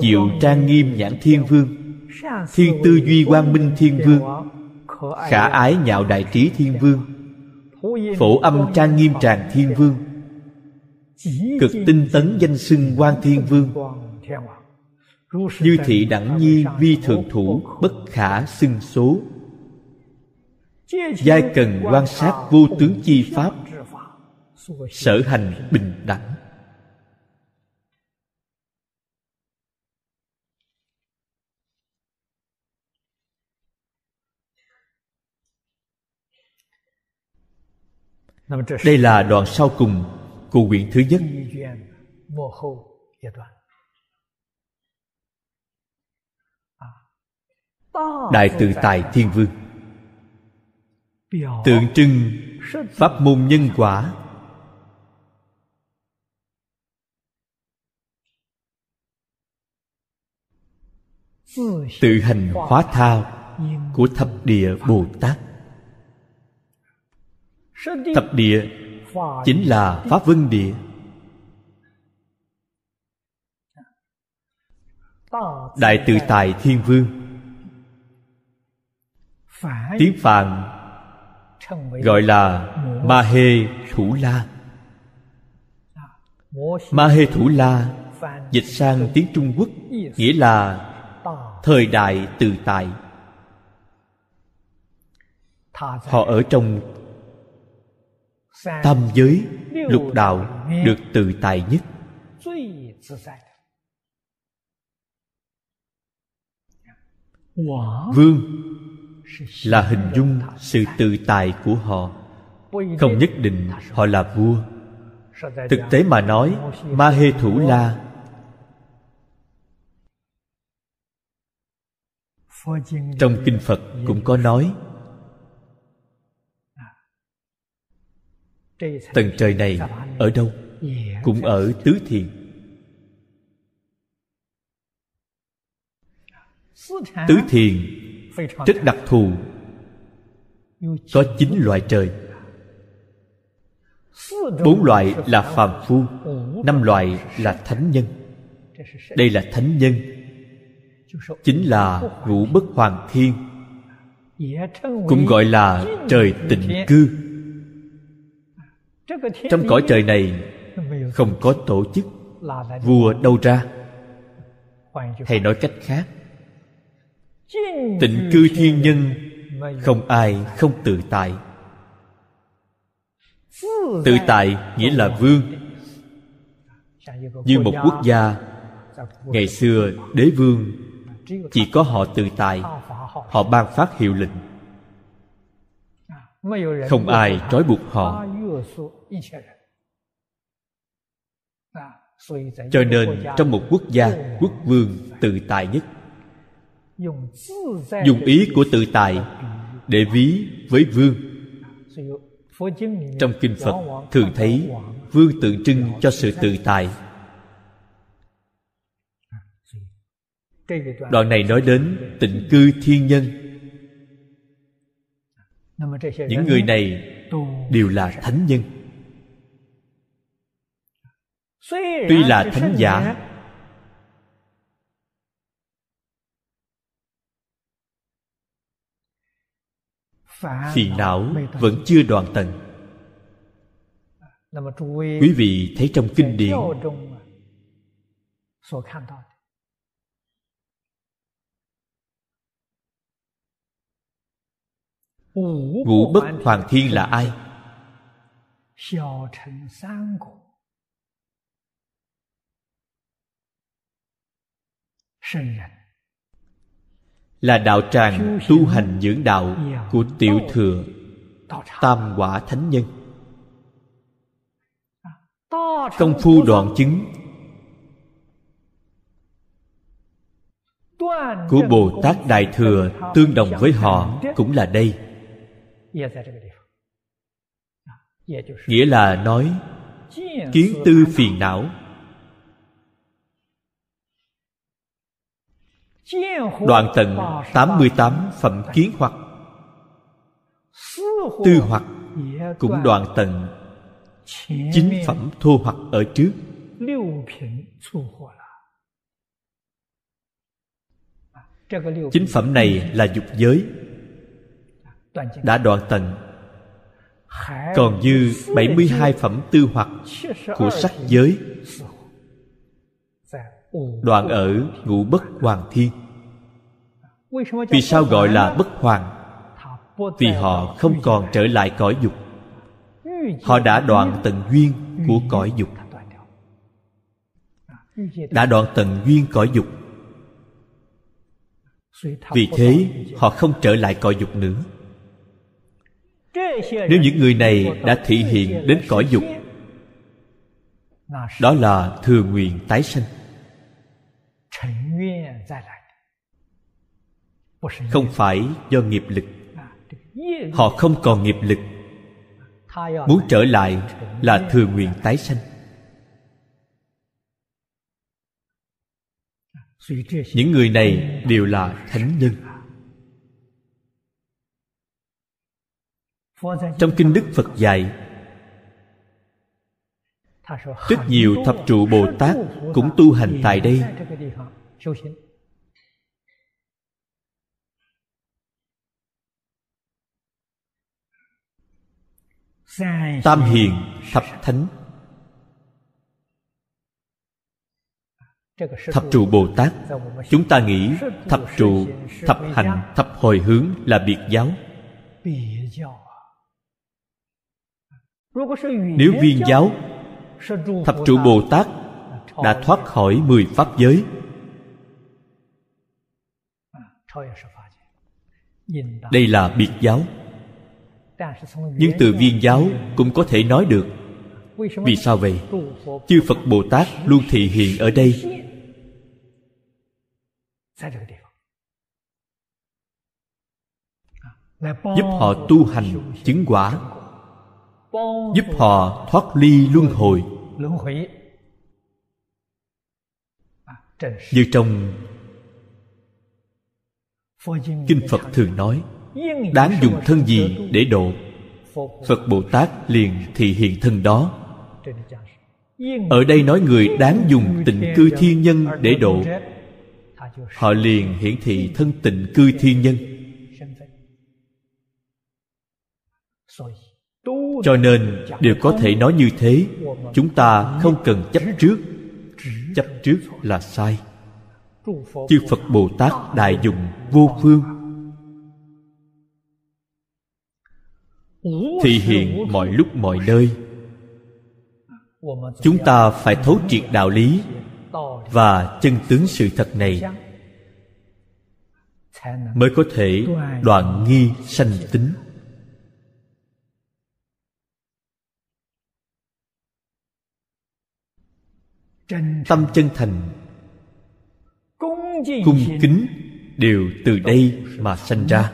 Diệu trang nghiêm nhãn thiên vương. Thiên tư duy quang minh thiên vương khả ái nhạo đại trí thiên vương. Phổ âm trang nghiêm tràng thiên vương. Cực tinh tấn danh xưng quan thiên vương. Như thị đẳng nhi vi thường thủ, bất khả xưng số. Giai cần quan sát vô tướng chi pháp. Sở hành bình đẳng. Đây là đoạn sau cùng của quyển thứ nhất. Đại tự tại thiên vương. Tượng trưng pháp môn nhân quả. tự hành hóa thao của thập địa bồ tát thập địa chính là pháp vân địa. Đại tự tại thiên vương. Tiếng phạn gọi là ma hê thủ la. Ma hê thủ la dịch sang tiếng trung quốc, nghĩa là thời đại tự tại. Họ ở trong tam giới lục đạo được tự tại nhất. Vương là hình dung sự tự tại của họ. Không nhất định họ là vua. thực tế mà nói ma hê thủ la trong kinh phật cũng có nói tầng trời này ở đâu? Cũng ở tứ thiền. Tứ thiền rất đặc thù, có chín loại trời. Bốn loại là phàm phu, năm loại là thánh nhân. Đây là thánh nhân, chính là ngũ bất hoàng thiên, cũng gọi là trời tịnh cư trong cõi trời này không có tổ chức vua đâu ra. Hay nói cách khác tịnh cư thiên nhân không ai không tự tại. Tự tại nghĩa là vương. như một quốc gia ngày xưa đế vương chỉ có họ tự tại họ ban phát hiệu lệnh. Không ai trói buộc họ cho nên trong một quốc gia quốc vương tự tại nhất. dùng ý của tự tại để ví với vương. Trong kinh phật thường thấy vương tượng trưng cho sự tự tại. Đoạn này nói đến tịnh cư thiên nhân. Những người này đều là thánh nhân. Tuy là thánh giả phiền não vẫn chưa đoạn tận quý vị thấy trong kinh điển ngũ bất hoàng thiên là ai? Là đạo tràng tu hành dưỡng đạo của tiểu thừa tam quả thánh nhân. Công phu đoạn chứng của bồ tát đại thừa tương đồng với họ cũng là đây nghĩa là nói, kiến tư phiền não. Đoạn tận 88 phẩm kiến hoặc. Tư hoặc cũng đoạn tận chính phẩm thô hoặc ở trước. Chính phẩm này là dục giới đã đoạn tận. Còn dư 72 phẩm tư hoặc của sắc giới. Đoạn ở ngũ bất hoàng thiên vì sao gọi là bất hoàng? Vì họ không còn trở lại cõi dục. Họ đã đoạn tận duyên của cõi dục. Đã đoạn tận duyên cõi dục. Vì thế, họ không trở lại cõi dục nữa nếu những người này đã thị hiện đến cõi dục, đó là thừa nguyện tái sanh. Không phải do nghiệp lực. Họ không còn nghiệp lực. Muốn trở lại là thừa nguyện tái sanh. Những người này đều là thánh nhân. Trong kinh đức phật dạy, rất nhiều thập trụ bồ tát cũng tu hành tại đây. Tam hiền thập thánh. Thập trụ bồ tát chúng ta nghĩ thập trụ, thập hành, thập hồi hướng là biệt giáo nếu viên giáo thập trụ bồ tát đã thoát khỏi mười pháp giới đây là biệt giáo. Nhưng từ viên giáo cũng có thể nói được. Vì sao vậy? Chư phật bồ tát luôn thị hiện ở đây. Giúp họ tu hành chứng quả giúp họ thoát ly luân hồi. Như trong kinh phật thường nói, đáng dùng thân gì để độ? Phật bồ tát liền thị hiện thân đó. Ở đây nói người đáng dùng tịnh cư thiên nhân để độ. Họ liền hiển thị thân tịnh cư thiên nhân. Cho nên, đều có thể nói như thế. Chúng ta không cần chấp trước. Chấp trước là sai. Chư phật bồ tát đại dụng vô phương. Thị hiện mọi lúc mọi nơi. Chúng ta phải thấu triệt đạo lý và chân tướng sự thật này mới có thể đoạn nghi sanh tính. Tâm chân thành. Cung kính đều từ đây mà sanh ra.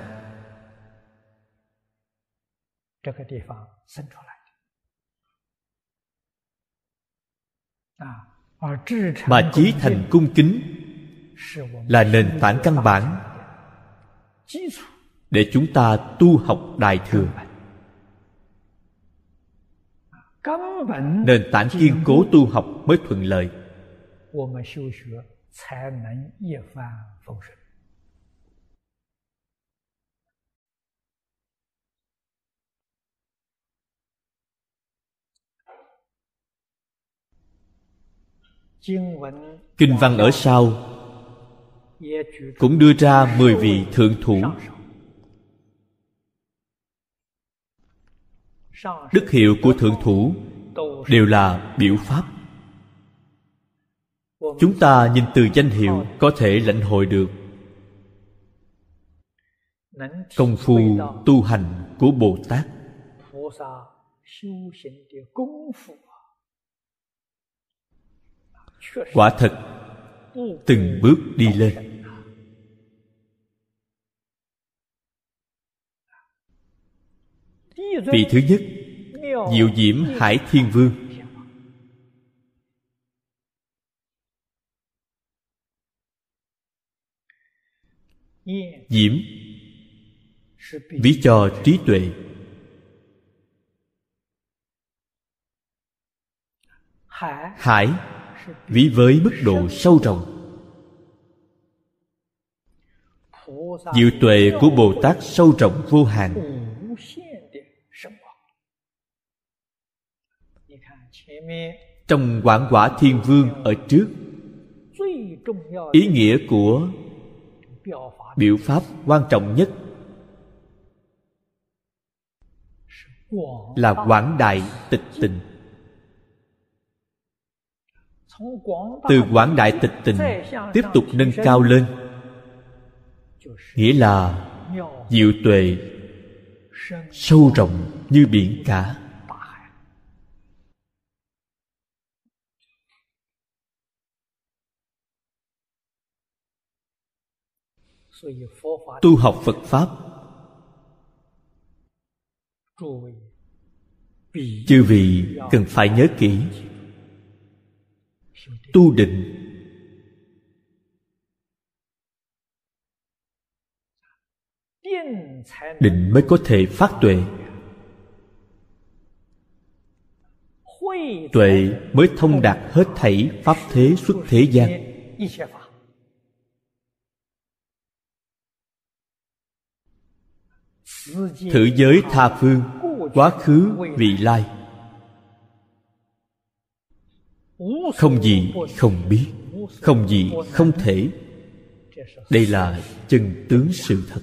Mà chí thành cung kính là nền tảng căn bản để chúng ta tu học đại thừa nền tảng kiên cố tu học mới thuận lợi. Kinh văn ở sau cũng đưa ra mười vị thượng thủ đức hiệu của thượng thủ đều là biểu pháp. Chúng ta nhìn từ danh hiệu có thể lãnh hội được. Công phu tu hành của bồ tát. Quả thật, từng bước đi lên. Vị thứ nhất, diệu diễm hải thiên vương. Diễm, ví cho trí tuệ. Hải, ví với mức độ sâu rộng. Diệu tuệ của bồ tát sâu rộng vô hạn. Trong quảng quả thiên vương ở trước ý nghĩa của biểu pháp. quan trọng nhất là quảng đại tịch tình. Từ quảng đại tịch tình tiếp tục nâng cao lên. nghĩa là diệu tuệ sâu rộng như biển cả tu học phật pháp. Chư vị cần phải nhớ kỹ. Tu định. Định mới có thể phát tuệ. Tuệ mới thông đạt hết thảy pháp thế xuất thế gian. Thử giới tha phương, quá khứ vị lai. Không gì không biết, không gì không thể. Đây là chân tướng sự thật.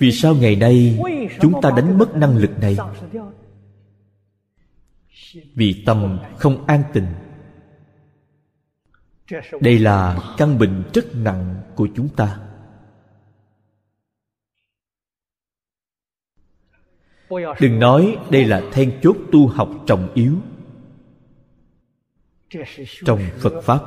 Vì sao ngày nay chúng ta đánh mất năng lực này? Vì tâm không an tình đây là căn bệnh rất nặng của chúng ta. Đừng nói đây là then chốt tu học trọng yếu trong phật pháp.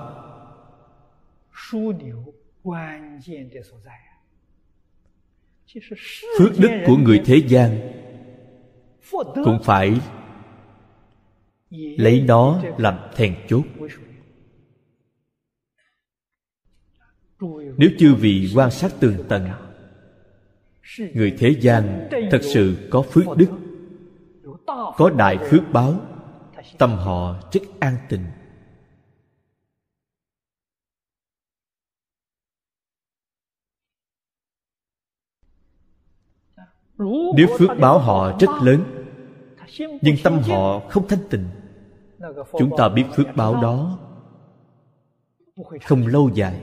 Phước đức của người thế gian cũng phải lấy nó làm then chốt. Nếu chư vị quan sát tường tận, người thế gian thật sự có phước đức, có đại phước báo, tâm họ rất an tịnh. Nếu phước báo họ rất lớn, nhưng tâm họ không thanh tịnh, chúng ta biết phước báo đó không lâu dài.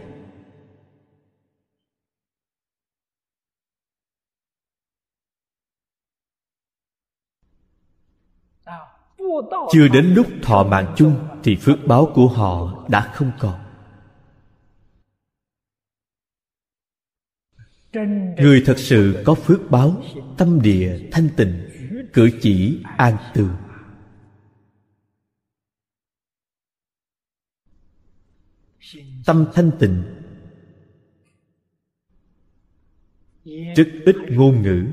Chưa đến lúc thọ mạng chung thì phước báo của họ đã không còn. Người thật sự có phước báo, tâm địa thanh tịnh, cử chỉ an tường tâm thanh tịnh. Rất ít ngôn ngữ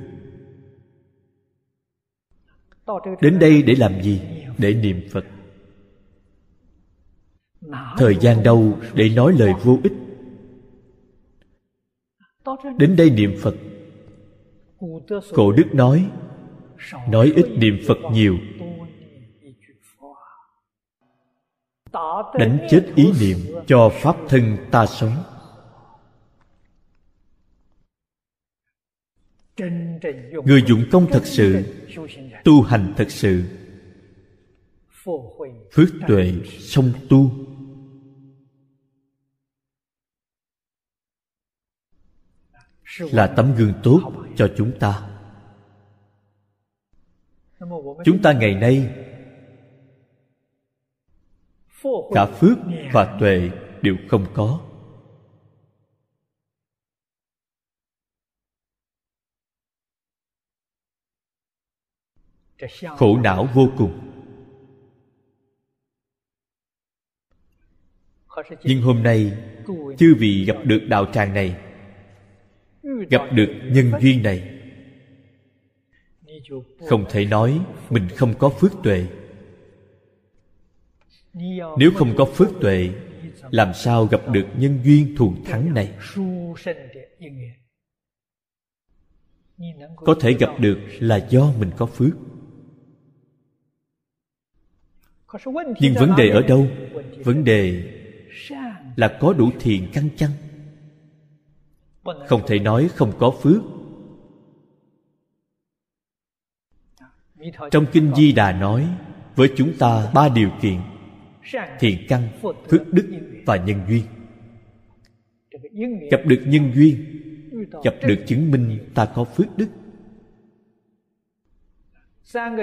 đến đây để làm gì? Để niệm phật. Thời gian đâu để nói lời vô ích? Đến đây niệm phật. Cổ đức nói nói ít niệm phật nhiều. Đánh chết ý niệm cho pháp thân ta sống. Người dụng công thật sự, tu hành thật sự. Phước tuệ song tu. Là tấm gương tốt cho chúng ta. Chúng ta ngày nay, cả phước và tuệ đều không có. Khổ não vô cùng. Nhưng hôm nay, chư vị gặp được đạo tràng này, gặp được nhân duyên này. Không thể nói mình không có phước tuệ. Nếu không có phước tuệ, làm sao gặp được nhân duyên thù thắng này? Có thể gặp được là do mình có phước nhưng vấn đề ở đâu? vấn đề là có đủ thiền căn chăng? Không thể nói không có phước. Trong kinh di đà nói với chúng ta ba điều kiện thiện căn phước đức và nhân duyên. Gặp được nhân duyên gặp được chứng minh ta có phước đức.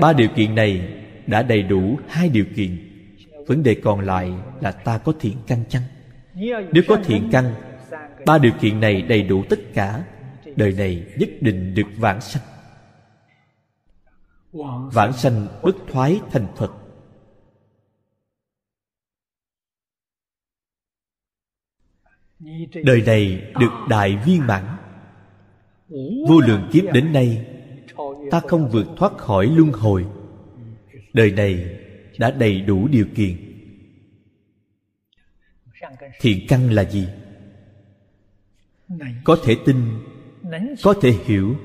Ba điều kiện này đã đầy đủ hai điều kiện. Vấn đề còn lại là ta có thiện căn chăng? Nếu có thiện căn, ba điều kiện này đầy đủ tất cả. Đời này nhất định được vãng sanh. Vãng sanh bất thoái thành phật. Đời này được đại viên mãn. Vô lượng kiếp đến nay, ta không vượt thoát khỏi luân hồi đời này đã đầy đủ điều kiện. Thiện căn là gì? Có thể tin, có thể hiểu.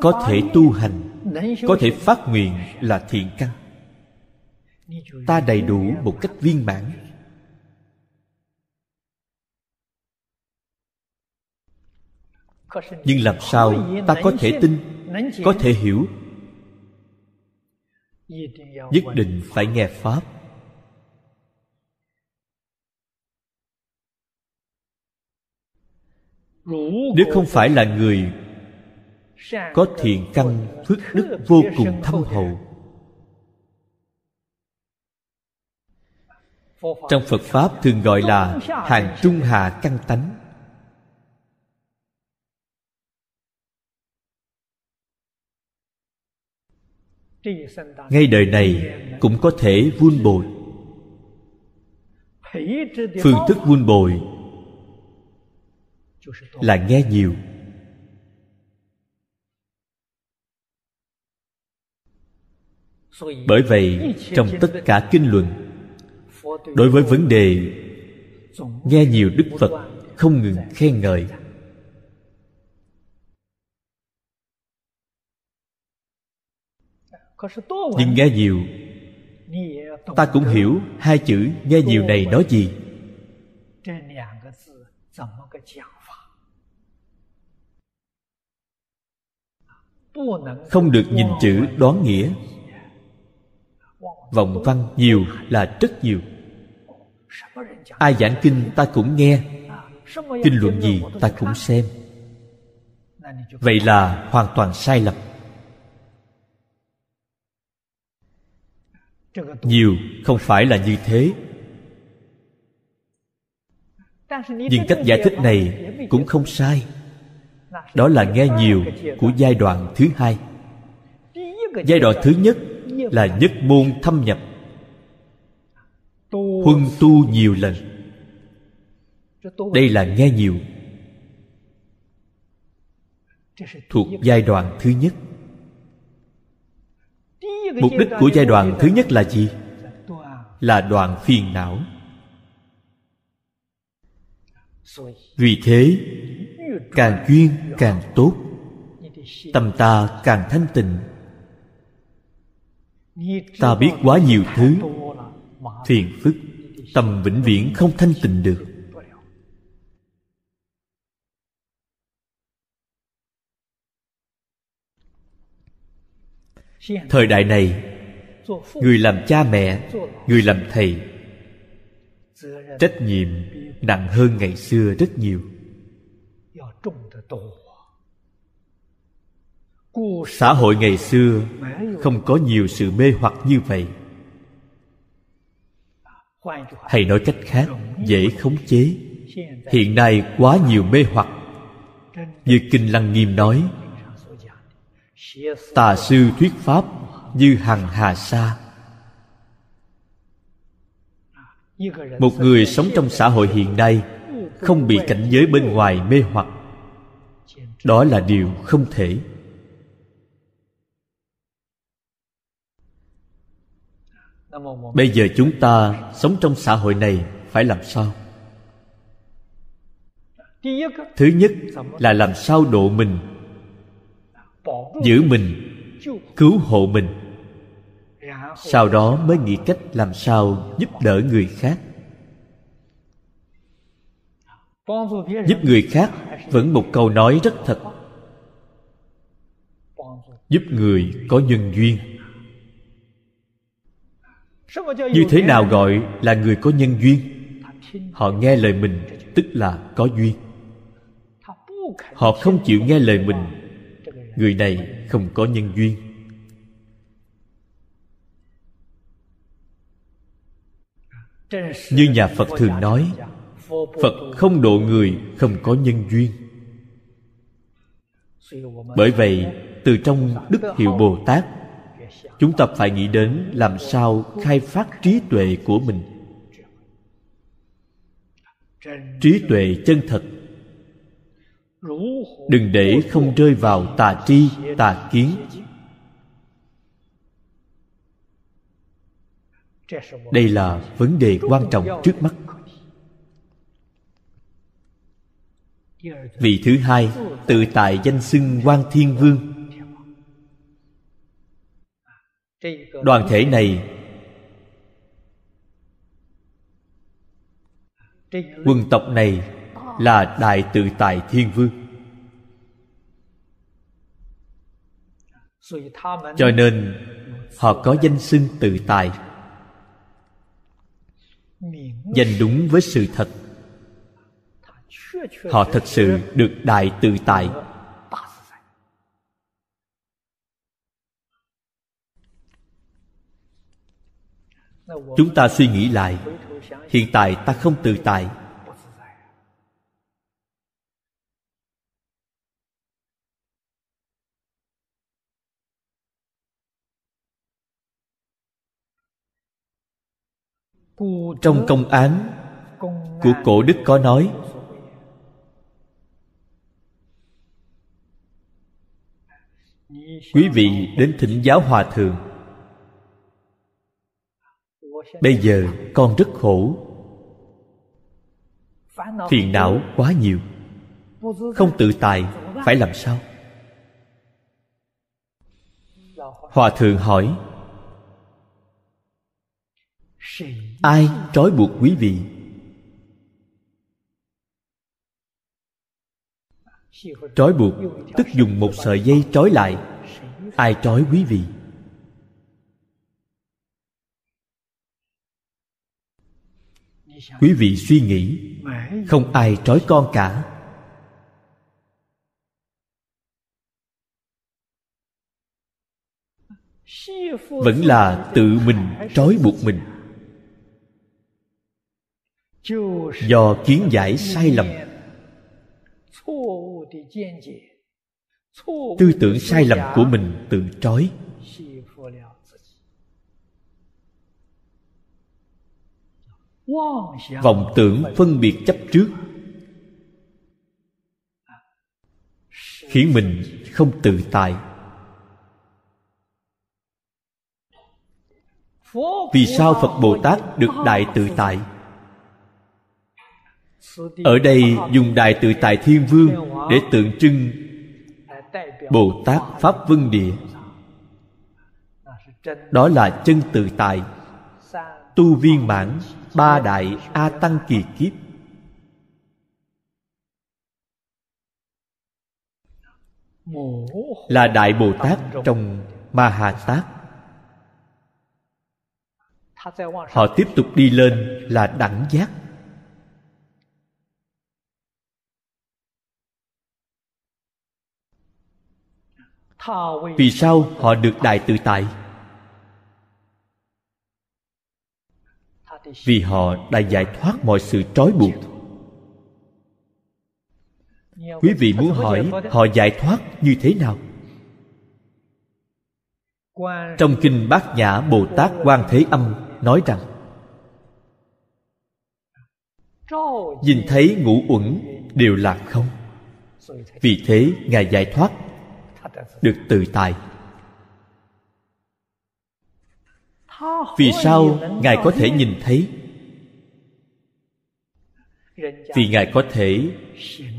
Có thể tu hành, có thể phát nguyện là thiện căn. Ta đầy đủ một cách viên mãn. Nhưng làm sao ta có thể tin, có thể hiểu? Nhất định phải nghe pháp. Nếu không phải là người có thiện căn, phước đức vô cùng thâm hậu, trong phật pháp thường gọi là hàng trung hạ căn tánh. Ngay đời này cũng có thể vun bồi phương thức vun bồi là nghe nhiều bởi vậy trong tất cả kinh luận đối với vấn đề nghe nhiều đức phật không ngừng khen ngợi nhưng nghe nhiều ta cũng hiểu hai chữ nghe nhiều này nói gì. Không được nhìn chữ đoán nghĩa. Vọng văn nhiều là rất nhiều. Ai giảng kinh ta cũng nghe. Kinh luận gì ta cũng xem. Vậy là hoàn toàn sai lầm nhiều, không phải là như thế. Nhưng cách giải thích này cũng không sai. Đó là nghe nhiều của giai đoạn thứ hai. Giai đoạn thứ nhất là nhất môn thâm nhập. Huân tu nhiều lần. Đây là nghe nhiều. Thuộc giai đoạn thứ nhất mục đích của giai đoạn thứ nhất là gì? Là đoạn phiền não. Vì thế càng duyên càng tốt tâm ta càng thanh tịnh. Ta biết quá nhiều thứ phiền phức tâm vĩnh viễn không thanh tịnh được thời đại này, người làm cha mẹ, người làm thầy, trách nhiệm nặng hơn ngày xưa rất nhiều. Xã hội ngày xưa không có nhiều sự mê hoặc như vậy. Hay nói cách khác, dễ khống chế. Hiện nay quá nhiều mê hoặc. Như kinh lăng nghiêm nói tà sư thuyết pháp như hằng hà sa. Một người sống trong xã hội hiện nay không bị cảnh giới bên ngoài mê hoặc. Đó là điều không thể. Bây giờ chúng ta sống trong xã hội này phải làm sao? Thứ nhất là làm sao độ mình giữ mình, cứu hộ mình. Sau đó mới nghĩ cách làm sao giúp đỡ người khác. Giúp người khác vẫn một câu nói rất thật. Giúp người có nhân duyên. Như thế nào gọi là người có nhân duyên? Họ nghe lời mình, tức là có duyên. Họ không chịu nghe lời mình người này không có nhân duyên. Như nhà phật thường nói, phật không độ người, không có nhân duyên. Bởi vậy, từ trong đức hiệu bồ tát, chúng ta phải nghĩ đến làm sao khai phát trí tuệ của mình. Trí tuệ chân thật đừng để không rơi vào tà tri, tà kiến. Đây là vấn đề quan trọng trước mắt. Vị thứ hai, tự tại danh xưng quan thiên vương. Đoàn thể này quân tộc này là đại tự tại thiên vương. Cho nên, họ có danh xưng tự tại. Danh đúng với sự thật. Họ thật sự được đại tự tại. Chúng ta suy nghĩ lại. Hiện tại ta không tự tại. Trong công án, của cổ đức có nói, quý vị đến thỉnh giáo hòa thượng. Bây giờ con rất khổ. Phiền não quá nhiều. Không tự tại, phải làm sao? Hòa thượng hỏi ai trói buộc quý vị? Trói buộc, tức dùng một sợi dây trói lại. Ai trói quý vị? Quý vị suy nghĩ, không ai trói con cả. Vẫn là tự mình trói buộc mình do kiến giải sai lầm. Tư tưởng sai lầm của mình tự trói. Vọng tưởng phân biệt chấp trước. Khiến mình không tự tại. Vì sao phật bồ tát được đại tự tại? Ở đây dùng đại tự tại thiên vương để tượng trưng bồ tát pháp vân địa. Đó là chân tự tại tu viên mãn ba đại a tăng kỳ kiếp. Là đại bồ tát trong ma hà tát. Họ tiếp tục đi lên là đẳng giác. Vì sao họ được đại tự tại? Vì họ đã giải thoát mọi sự trói buộc. Quý vị muốn hỏi họ giải thoát như thế nào? Trong kinh bát nhã bồ tát quan thế âm nói rằng, nhìn thấy ngũ uẩn đều là không. Vì thế ngài giải thoát được tự tại. Vì sao ngài có thể nhìn thấy? Vì ngài có thể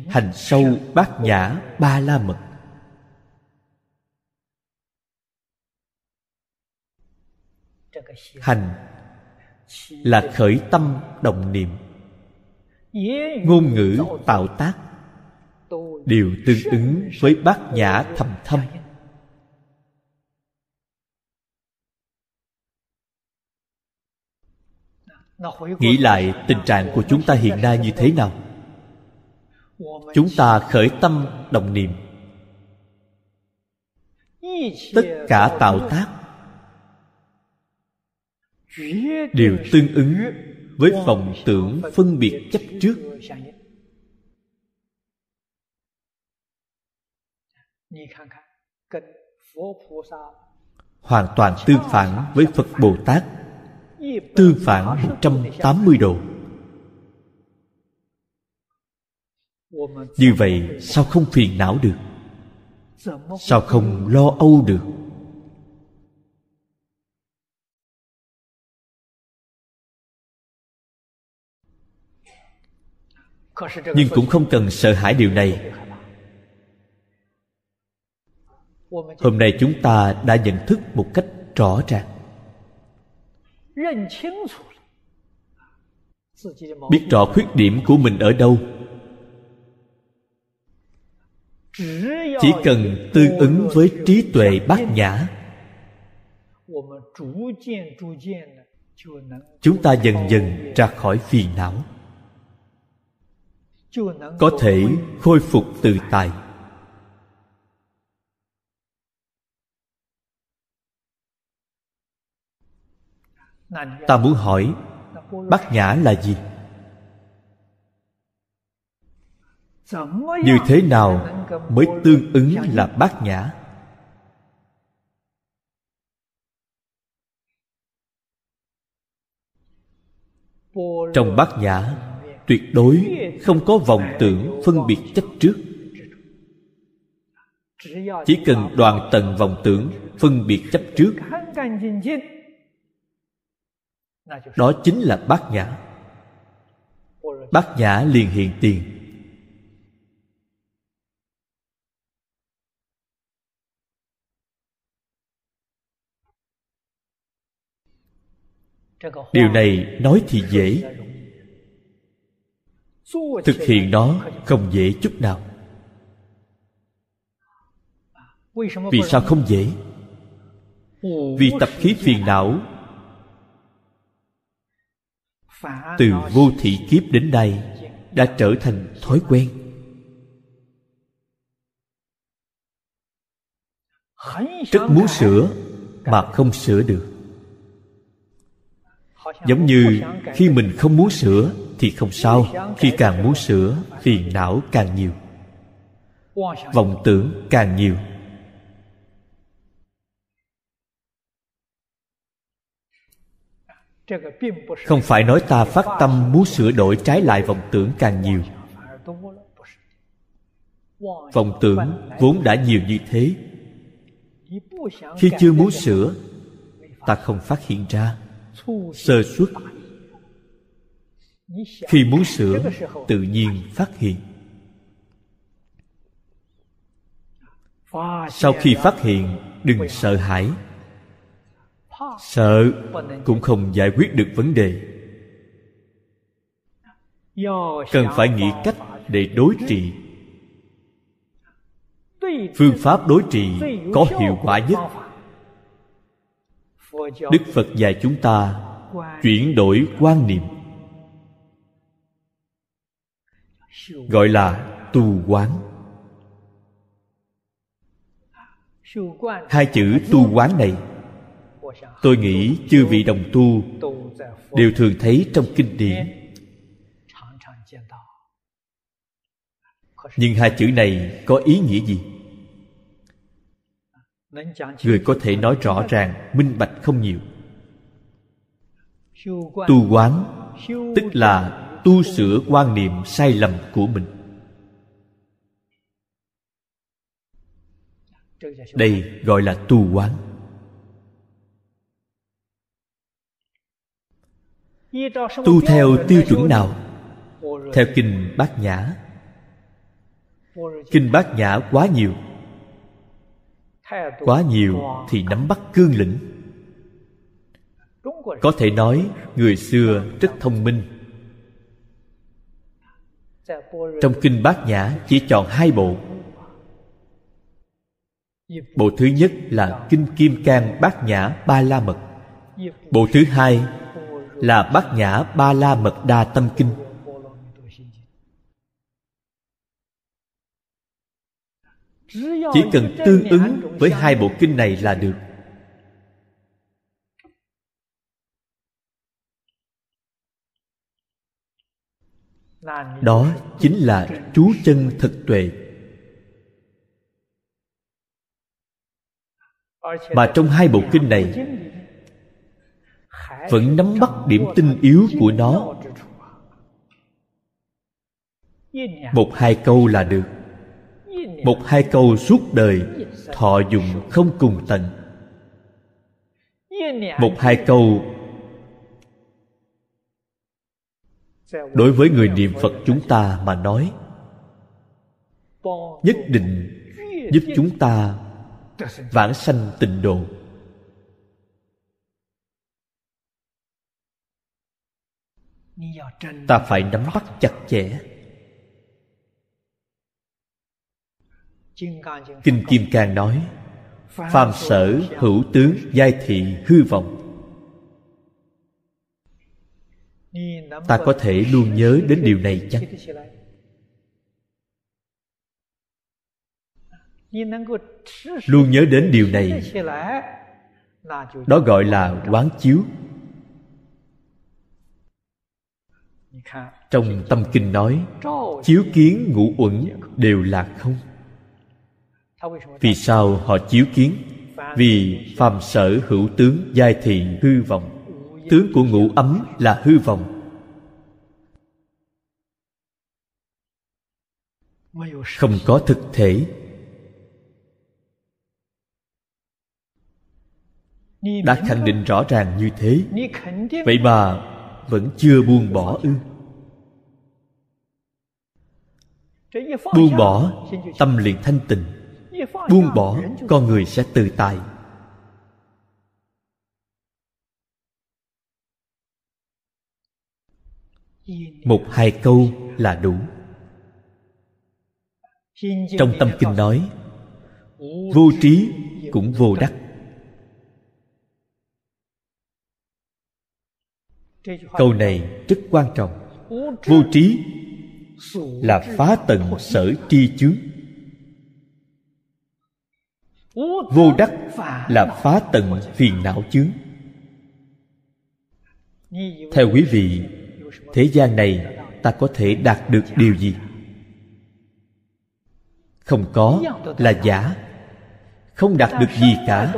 hành sâu bát nhã ba la mật. Hành là khởi tâm đồng niệm. Ngôn ngữ tạo tác đều tương ứng với bát nhã thầm thâm. Nghĩ lại tình trạng của chúng ta hiện nay như thế nào? Chúng ta khởi tâm đồng niệm. Tất cả tạo tác đều tương ứng với vọng tưởng phân biệt chấp trước. Hoàn toàn tương phản với phật bồ tát tương phản 180 độ. Như vậy sao không phiền não được? Sao không lo âu được? Nhưng cũng không cần sợ hãi điều này. Hôm nay chúng ta đã nhận thức một cách rõ ràng. Biết rõ khuyết điểm của mình ở đâu. Chỉ cần tương ứng với trí tuệ bát nhã. Chúng ta dần dần ra khỏi phiền não. Có thể khôi phục tự tại ta muốn hỏi, bát nhã là gì? Như thế nào mới tương ứng là bát nhã? Trong bát nhã, tuyệt đối không có vọng tưởng phân biệt chấp trước. Chỉ cần đoàn tận vọng tưởng phân biệt chấp trước đó chính là bát nhã. Bát nhã liền hiện tiền. Điều này nói thì dễ. Thực hiện nó không dễ chút nào. Vì sao không dễ? Vì tập khí phiền não từ vô thị kiếp đến nay đã trở thành thói quen. Rất muốn sửa mà không sửa được. Giống như khi mình không muốn sửa thì không sao khi càng muốn sửa phiền não càng nhiều. Vọng tưởng càng nhiều không phải nói ta phát tâm muốn sửa đổi trái lại vọng tưởng càng nhiều. Vọng tưởng vốn đã nhiều như thế. Khi chưa muốn sửa, ta không phát hiện ra. Sơ xuất khi muốn sửa, tự nhiên phát hiện. Sau khi phát hiện, đừng sợ hãi sợ cũng không giải quyết được vấn đề. Cần phải nghĩ cách để đối trị phương pháp đối trị có hiệu quả nhất. Đức phật dạy chúng ta chuyển đổi quan niệm. Gọi là tu quán. Hai chữ tu quán này tôi nghĩ chư vị đồng tu đều thường thấy trong kinh điển. Nhưng hai chữ này có ý nghĩa gì? Người có thể nói rõ ràng, minh bạch không nhiều. Tu quán, tức là tu sửa quan niệm sai lầm của mình. Đây gọi là tu quán. Tu theo tiêu chuẩn nào? Theo kinh bát nhã. Kinh bát nhã quá nhiều. Quá nhiều thì nắm bắt cương lĩnh. Có thể nói, người xưa rất thông minh. Trong kinh bát nhã chỉ chọn hai bộ. Bộ thứ nhất là kinh kim cang bát nhã ba la mật. Bộ thứ hai là bát nhã ba la mật đa tâm kinh. Chỉ cần tương ứng với hai bộ kinh này là được. Đó chính là chú chân thực tuệ. Mà trong hai bộ kinh này vẫn nắm bắt điểm tinh yếu của nó. Một hai câu là được. Một hai câu suốt đời, thọ dụng không cùng tận. Một hai câu đối với người niệm phật chúng ta mà nói, nhất định giúp chúng ta vãng sanh tịnh độ. Ta phải nắm bắt chặt chẽ. Kinh kim cang nói, phàm sở hữu tướng giai thị hư vọng. Ta có thể luôn nhớ đến điều này chăng? Luôn nhớ đến điều này. Đó gọi là quán chiếu. Trong tâm kinh nói, chiếu kiến ngũ uẩn đều là không. Vì sao họ chiếu kiến? Vì phàm sở hữu tướng giai thị hư vọng. Tướng của ngũ ấm là hư vọng. Không có thực thể. Đã khẳng định rõ ràng như thế. Vậy mà vẫn chưa buông bỏ ư? Buông bỏ tâm liền thanh tịnh. Buông bỏ con người sẽ tự tại. Một hai câu là đủ. Trong tâm kinh nói vô trí cũng vô đắc. câu này rất quan trọng. Vô trí là phá tận sở tri chướng. Vô đắc là phá tận phiền não chướng. Theo quý vị, thế gian này ta có thể đạt được điều gì? Không có là giả. Không đạt được gì cả.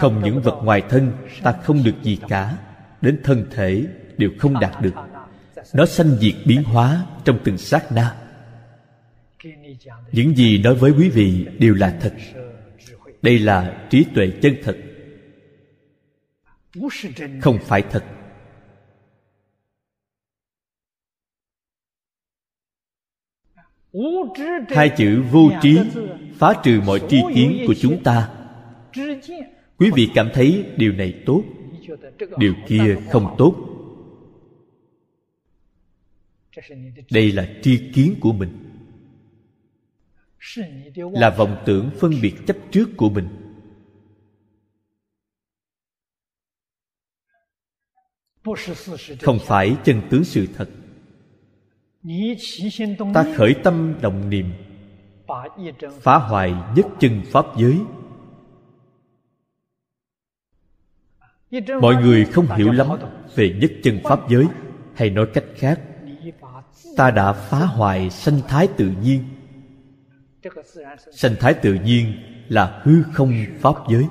Không những vật ngoài thân ta không được gì cả. Đến thân thể đều không đạt được nó sanh diệt biến hóa trong từng sát na. Những gì nói với quý vị đều là thật. Đây là trí tuệ chân thật. Không phải thật. Hai chữ vô trí phá trừ mọi tri kiến của chúng ta. Quý vị cảm thấy điều này tốt, điều kia không tốt đây là tri kiến của mình. Là vọng tưởng phân biệt chấp trước của mình. Không phải chân tướng sự thật. Ta khởi tâm đồng niệm, phá hoại nhất chân pháp giới. Mọi người không hiểu lắm về nhất chân pháp giới hay nói cách khác ta đã phá hoại sanh thái tự nhiên. Sanh thái tự nhiên là hư không pháp giới.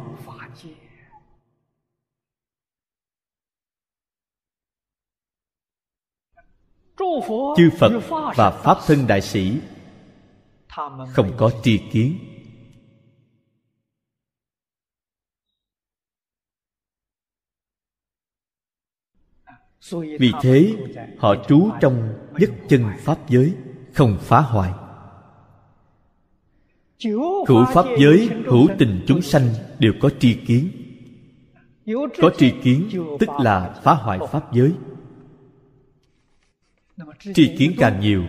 Chư phật và pháp thân đại sĩ không có tri kiến. Vì thế họ trú trong nhất chân pháp giới không phá hoại. Cửu pháp giới hữu tình chúng sanh đều có tri kiến. Có tri kiến tức là phá hoại pháp giới. Tri kiến càng nhiều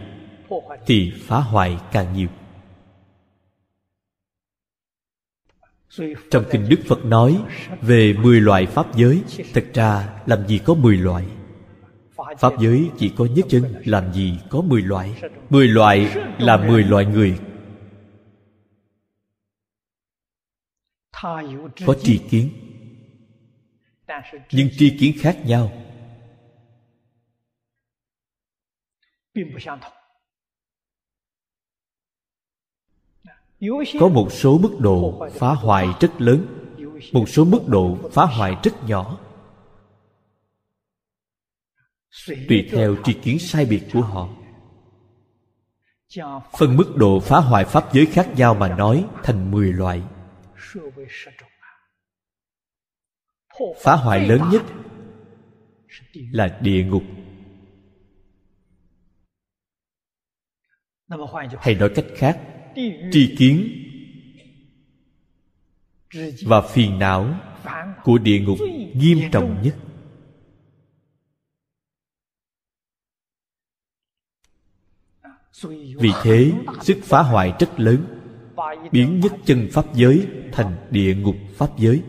thì phá hoại càng nhiều. Trong kinh đức phật nói về mười loại pháp giới thật ra làm gì có mười loại pháp giới chỉ có nhất chân, làm gì có mười loại. Mười loại là mười loại người. Có tri kiến. Nhưng tri kiến khác nhau. Có một số mức độ phá hoại rất lớn, một số mức độ phá hoại rất nhỏ tùy theo tri kiến sai biệt của họ. Phân mức độ phá hoại pháp giới khác nhau mà nói thành mười loại. Phá hoại lớn nhất là địa ngục. Hay nói cách khác, tri kiến và phiền não của địa ngục nghiêm trọng nhất. Vì thế, sức phá hoại rất lớn, biến nhất chân pháp giới thành địa ngục pháp giới.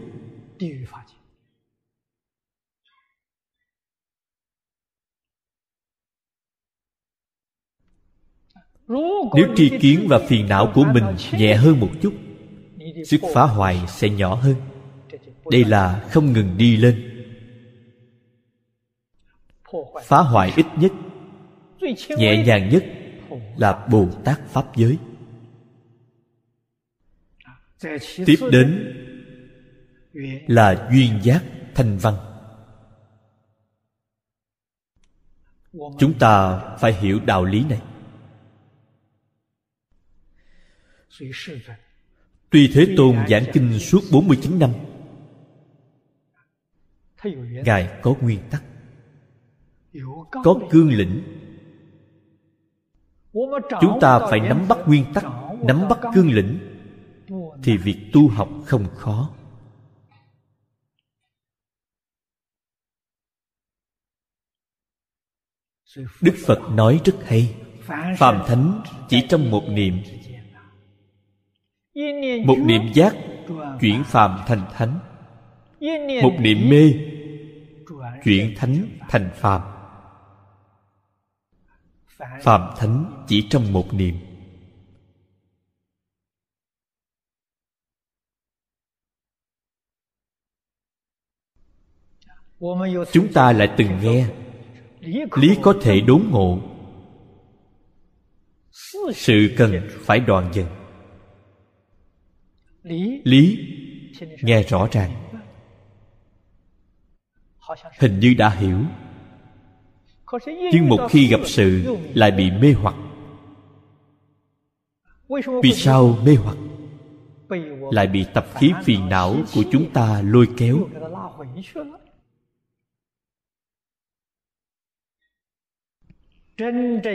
Nếu tri kiến và phiền não của mình nhẹ hơn một chút, sức phá hoại sẽ nhỏ hơn. Đây là không ngừng đi lên. Phá hoại ít nhất, nhẹ nhàng nhất là bồ tát pháp giới. Tiếp đến là duyên giác thanh văn. Chúng ta phải hiểu đạo lý này. Tuy Thế Tôn giảng kinh suốt 49 năm, Ngài có nguyên tắc, Có cương lĩnh Chúng ta phải nắm bắt nguyên tắc Nắm bắt cương lĩnh. Thì việc tu học không khó. Đức Phật nói rất hay. Phàm thánh chỉ trong một niệm. Một niệm giác chuyển phàm thành thánh. Một niệm mê chuyển thánh thành phàm Phạm thánh chỉ trong một niệm chúng ta lại từng nghe, lý có thể đốn ngộ. Sự cần phải đoạn dần. Lý nghe rõ ràng. Hình như đã hiểu nhưng một khi gặp sự, lại bị mê hoặc. Vì sao mê hoặc? Lại bị tập khí phiền não của chúng ta lôi kéo.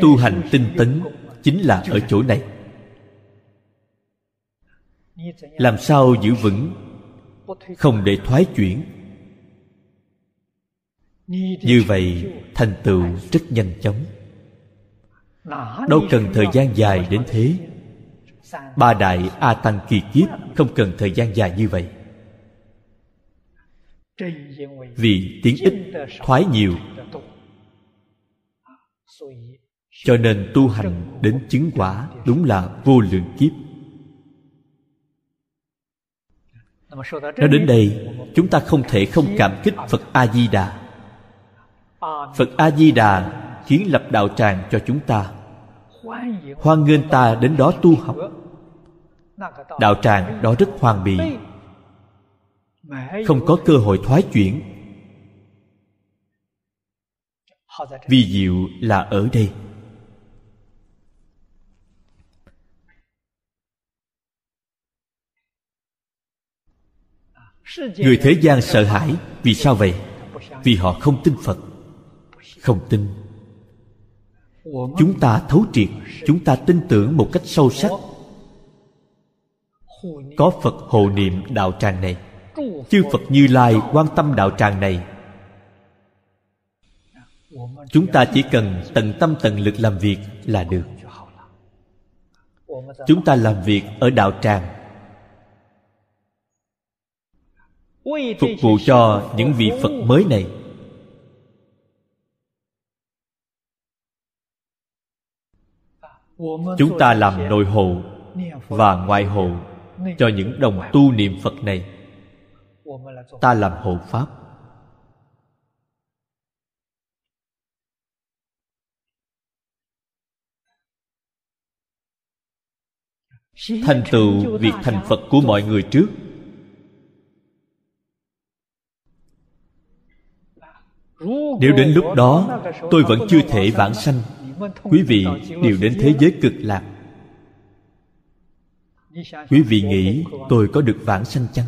Tu hành tinh tấn chính là ở chỗ này. Làm sao giữ vững? Không để thoái chuyển như vậy, thành tựu rất nhanh chóng. Đâu cần thời gian dài đến thế. Ba đại a tăng kỳ kiếp không cần thời gian dài như vậy. Vì tiếng ít, thoái nhiều. Cho nên tu hành đến chứng quả đúng là vô lượng kiếp. Nói đến đây, chúng ta không thể không cảm kích phật a di đà phật a di đà kiến lập đạo tràng cho chúng ta. Hoan nghênh ta đến đó tu học. Đạo tràng đó rất hoàn bị không có cơ hội thoái chuyển. Vi diệu là ở đây. Người thế gian sợ hãi vì sao vậy? Vì họ không tin phật không tin. Chúng ta thấu triệt chúng ta tin tưởng một cách sâu sắc. Có phật hộ niệm đạo tràng này chư phật như lai quan tâm đạo tràng này. Chúng ta chỉ cần tận tâm tận lực làm việc là được. Chúng ta làm việc ở đạo tràng. Phục vụ cho những vị phật mới này chúng ta làm nội hộ và ngoại hộ cho những đồng tu niệm phật này. Ta làm hộ pháp. Thành tựu việc thành phật của mọi người trước. Nếu đến lúc đó tôi vẫn chưa thể vãng sanh quý vị đều đến thế giới cực lạc. Quý vị nghĩ tôi có được vãng sanh chăng?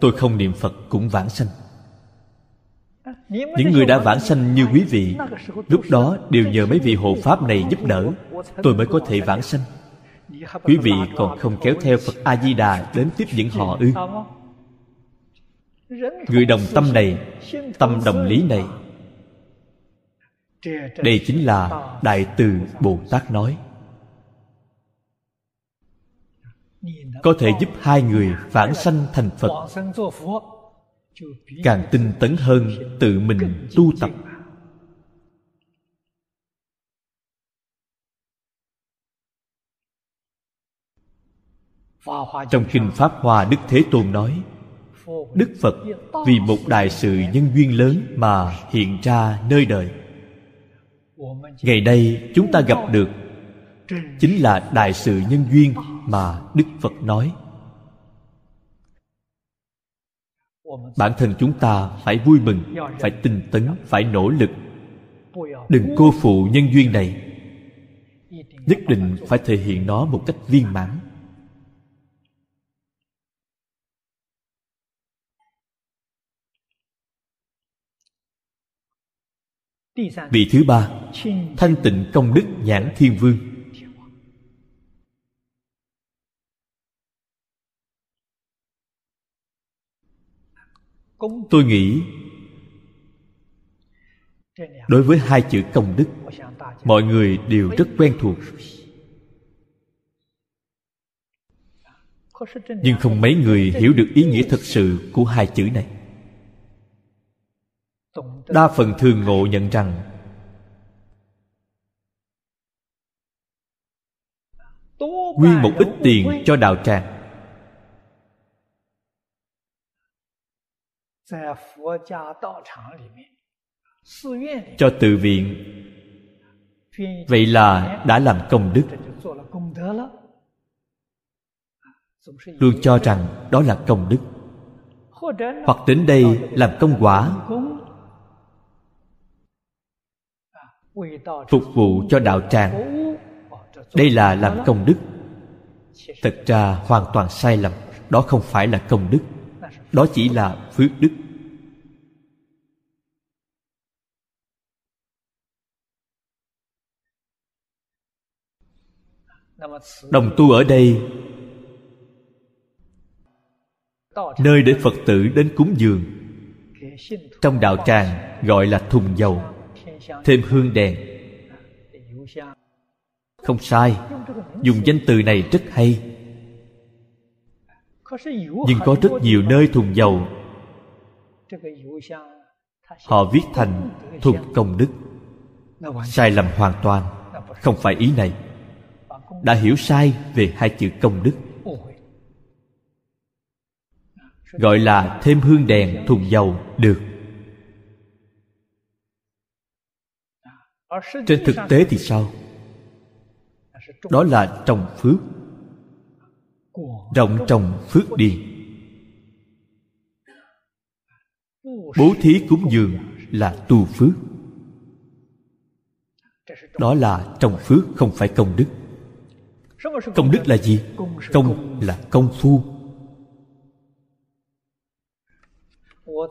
Tôi không niệm phật cũng vãng sanh. Những người đã vãng sanh như quý vị lúc đó đều nhờ mấy vị hộ pháp này giúp đỡ. tôi mới có thể vãng sanh. Quý vị còn không kéo theo phật a di đà đến tiếp dẫn họ ư? Người đồng tâm này tâm đồng lý này đây chính là đại từ bồ tát nói. Có thể giúp hai người phản sanh thành phật. Càng tinh tấn hơn tự mình tu tập. Trong kinh pháp hoa đức thế tôn nói, đức phật vì một đại sự nhân duyên lớn mà hiện ra nơi đời ngày nay chúng ta gặp được chính là đại sự nhân duyên mà đức phật nói. Bản thân chúng ta phải vui mừng, phải tinh tấn, phải nỗ lực. Đừng cô phụ nhân duyên này. Nhất định phải thể hiện nó một cách viên mãn. Vị thứ ba, thanh tịnh công đức nhãn thiên vương. Tôi nghĩ, đối với hai chữ công đức, mọi người đều rất quen thuộc. Nhưng không mấy người hiểu được ý nghĩa thật sự của hai chữ này đa phần thường ngộ nhận rằng nguyên một ít tiền cho đạo tràng. Cho tự viện. Vậy là đã làm công đức. Luôn cho rằng đó là công đức. Hoặc đến đây làm công quả phục vụ cho đạo tràng. Đây là làm công đức. Thật ra hoàn toàn sai lầm, đó không phải là công đức, đó chỉ là phước đức. Đồng tu ở đây, nơi để phật tử đến cúng dường, trong đạo tràng gọi là thùng dầu thêm hương đèn. Không sai, dùng danh từ này rất hay. Nhưng có rất nhiều nơi thùng dầu. Họ viết thành thùng công đức, sai lầm hoàn toàn. Không phải ý này. Đã hiểu sai về hai chữ công đức. Gọi là thêm hương đèn thùng dầu được. Trên thực tế thì sao? Đó là trồng phước. Rộng trồng phước điền bố thí cúng dường là tu phước. Đó là trồng phước không phải công đức. Công đức là gì? Công là công phu.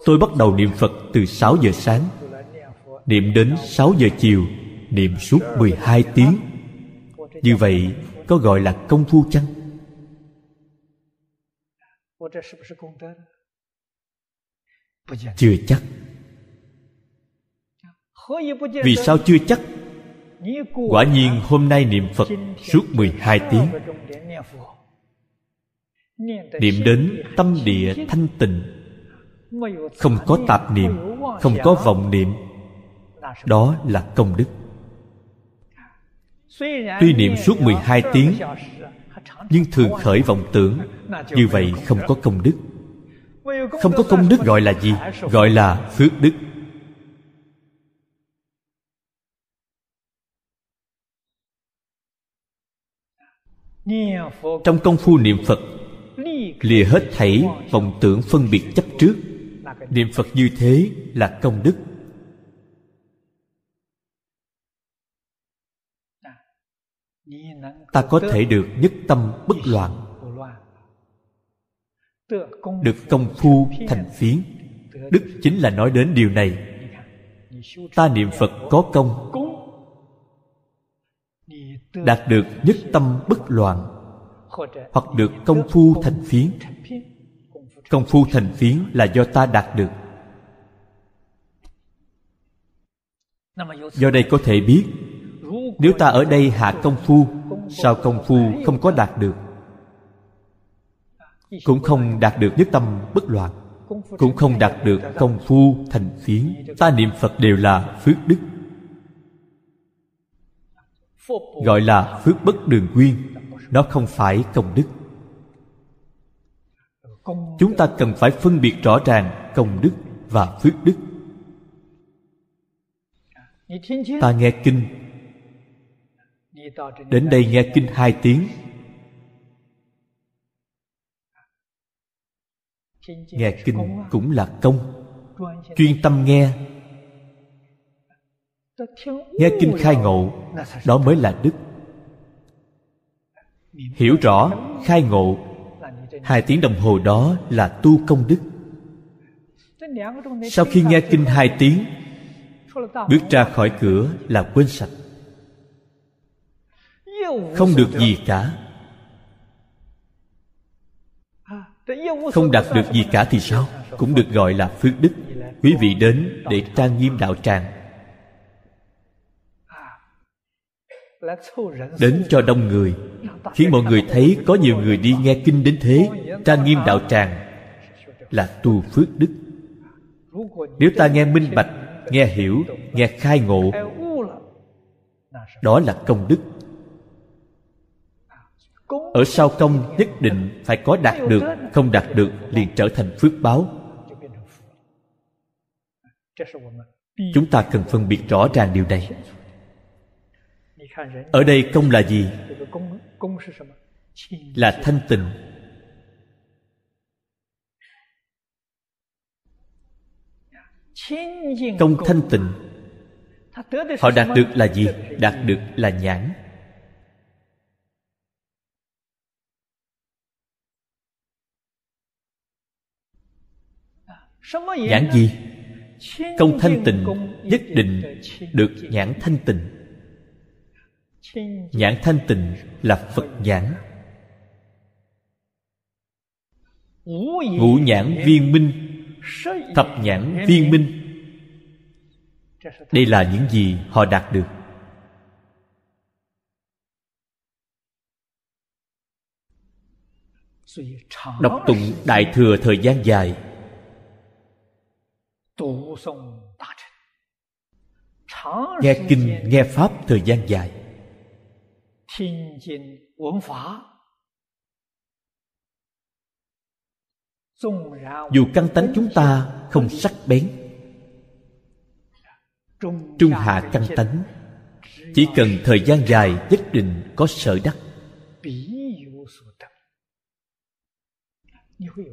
Tôi bắt đầu niệm phật từ 6 giờ sáng niệm đến 6 giờ chiều, niệm suốt 12 tiếng. Như vậy, có gọi là công phu chăng? Chưa chắc. Vì sao chưa chắc? Quả nhiên hôm nay niệm phật suốt 12 tiếng. Niệm đến tâm địa thanh tịnh. Không có tạp niệm, không có vọng niệm đó là công đức. Tuy niệm suốt 12 tiếng, nhưng thường khởi vọng tưởng, như vậy không có công đức. Không có công đức gọi là gì? Gọi là phước đức. Trong công phu niệm phật, lìa hết thảy vọng tưởng phân biệt chấp trước. Niệm phật như thế là công đức. Ta có thể được nhất tâm bất loạn, được công phu thành phiến. Đức chính là nói đến điều này. Ta niệm phật có công, đạt được nhất tâm bất loạn, hoặc được công phu thành phiến. Công phu thành phiến là do ta đạt được. Do đây có thể biết nếu ta ở đây hạ công phu, sao công phu không có đạt được? Cũng không đạt được nhất tâm bất loạn, cũng không đạt được công phu thành phiến. Ta niệm phật đều là phước đức, gọi là phước bất đường quyên nó không phải công đức. Chúng ta cần phải phân biệt rõ ràng công đức và phước đức. Ta nghe kinh đến đây nghe kinh hai tiếng. Nghe kinh cũng là công. Chuyên tâm nghe. Nghe kinh khai ngộ, đó mới là đức. Hiểu rõ, khai ngộ, hai tiếng đồng hồ đó là tu công đức. Sau khi nghe kinh hai tiếng, bước ra khỏi cửa là quên sạch không được gì cả. Không đạt được gì cả thì sao? Cũng được gọi là phước đức. Quý vị đến để trang nghiêm đạo tràng. Đến cho đông người. Khiến mọi người thấy có nhiều người đi nghe kinh đến thế, trang nghiêm đạo tràng là tu phước đức. Nếu ta nghe minh bạch, nghe hiểu, nghe khai ngộ, đó là công đức ở sau công nhất định phải có đạt được không đạt được liền trở thành phước báo. Chúng ta cần phân biệt rõ ràng điều này. Ở đây công là gì? Là thanh tịnh. Công thanh tịnh. Họ đạt được là gì? Đạt được là nhãn nhãn gì? công thanh tịnh nhất định được nhãn thanh tịnh. Nhãn thanh tịnh là phật nhãn ngũ nhãn viên minh thập nhãn viên minh. đây là những gì họ đạt được. Đọc tụng đại thừa thời gian dài nghe kinh nghe pháp thời gian dài. Dù căn tánh chúng ta không sắc bén trung hạ căn tánh chỉ cần thời gian dài nhất định có sở đắc.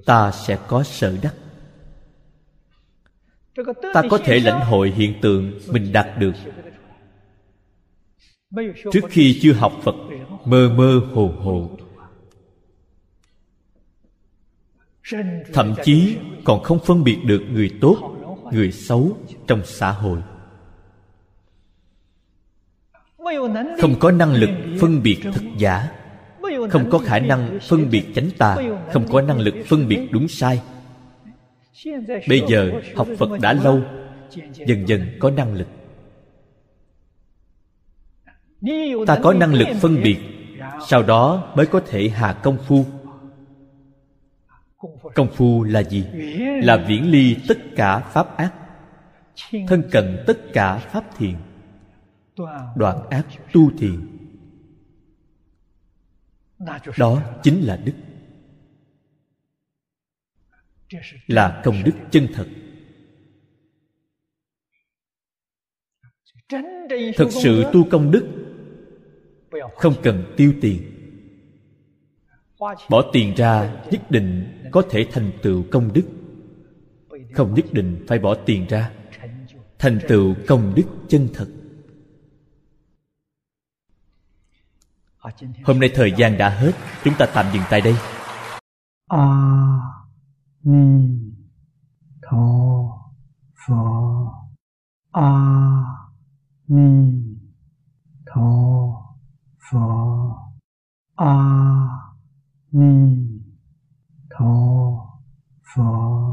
Ta sẽ có sở đắc ta có thể lãnh hội hiện tượng mình đạt được. Trước khi chưa học phật mơ mơ hồ hồ. Thậm chí còn không phân biệt được người tốt người xấu trong xã hội. Không có năng lực phân biệt thật giả. Không có khả năng phân biệt chánh tà không có năng lực phân biệt đúng sai bây giờ học phật đã lâu, dần dần có năng lực. Ta có năng lực phân biệt, sau đó mới có thể hạ công phu. Công phu là gì? Là viễn ly tất cả pháp ác, thân cận tất cả pháp thiền đoạn ác tu thiền. Đó chính là đức là công đức chân thật. Thực sự tu công đức không cần tiêu tiền. Bỏ tiền ra nhất định có thể thành tựu công đức. Không nhất định phải bỏ tiền ra. Thành tựu công đức chân thật. Hôm nay thời gian đã hết. Chúng ta tạm dừng tại đây. À ni tho phở a ni tho phở a ni tho phở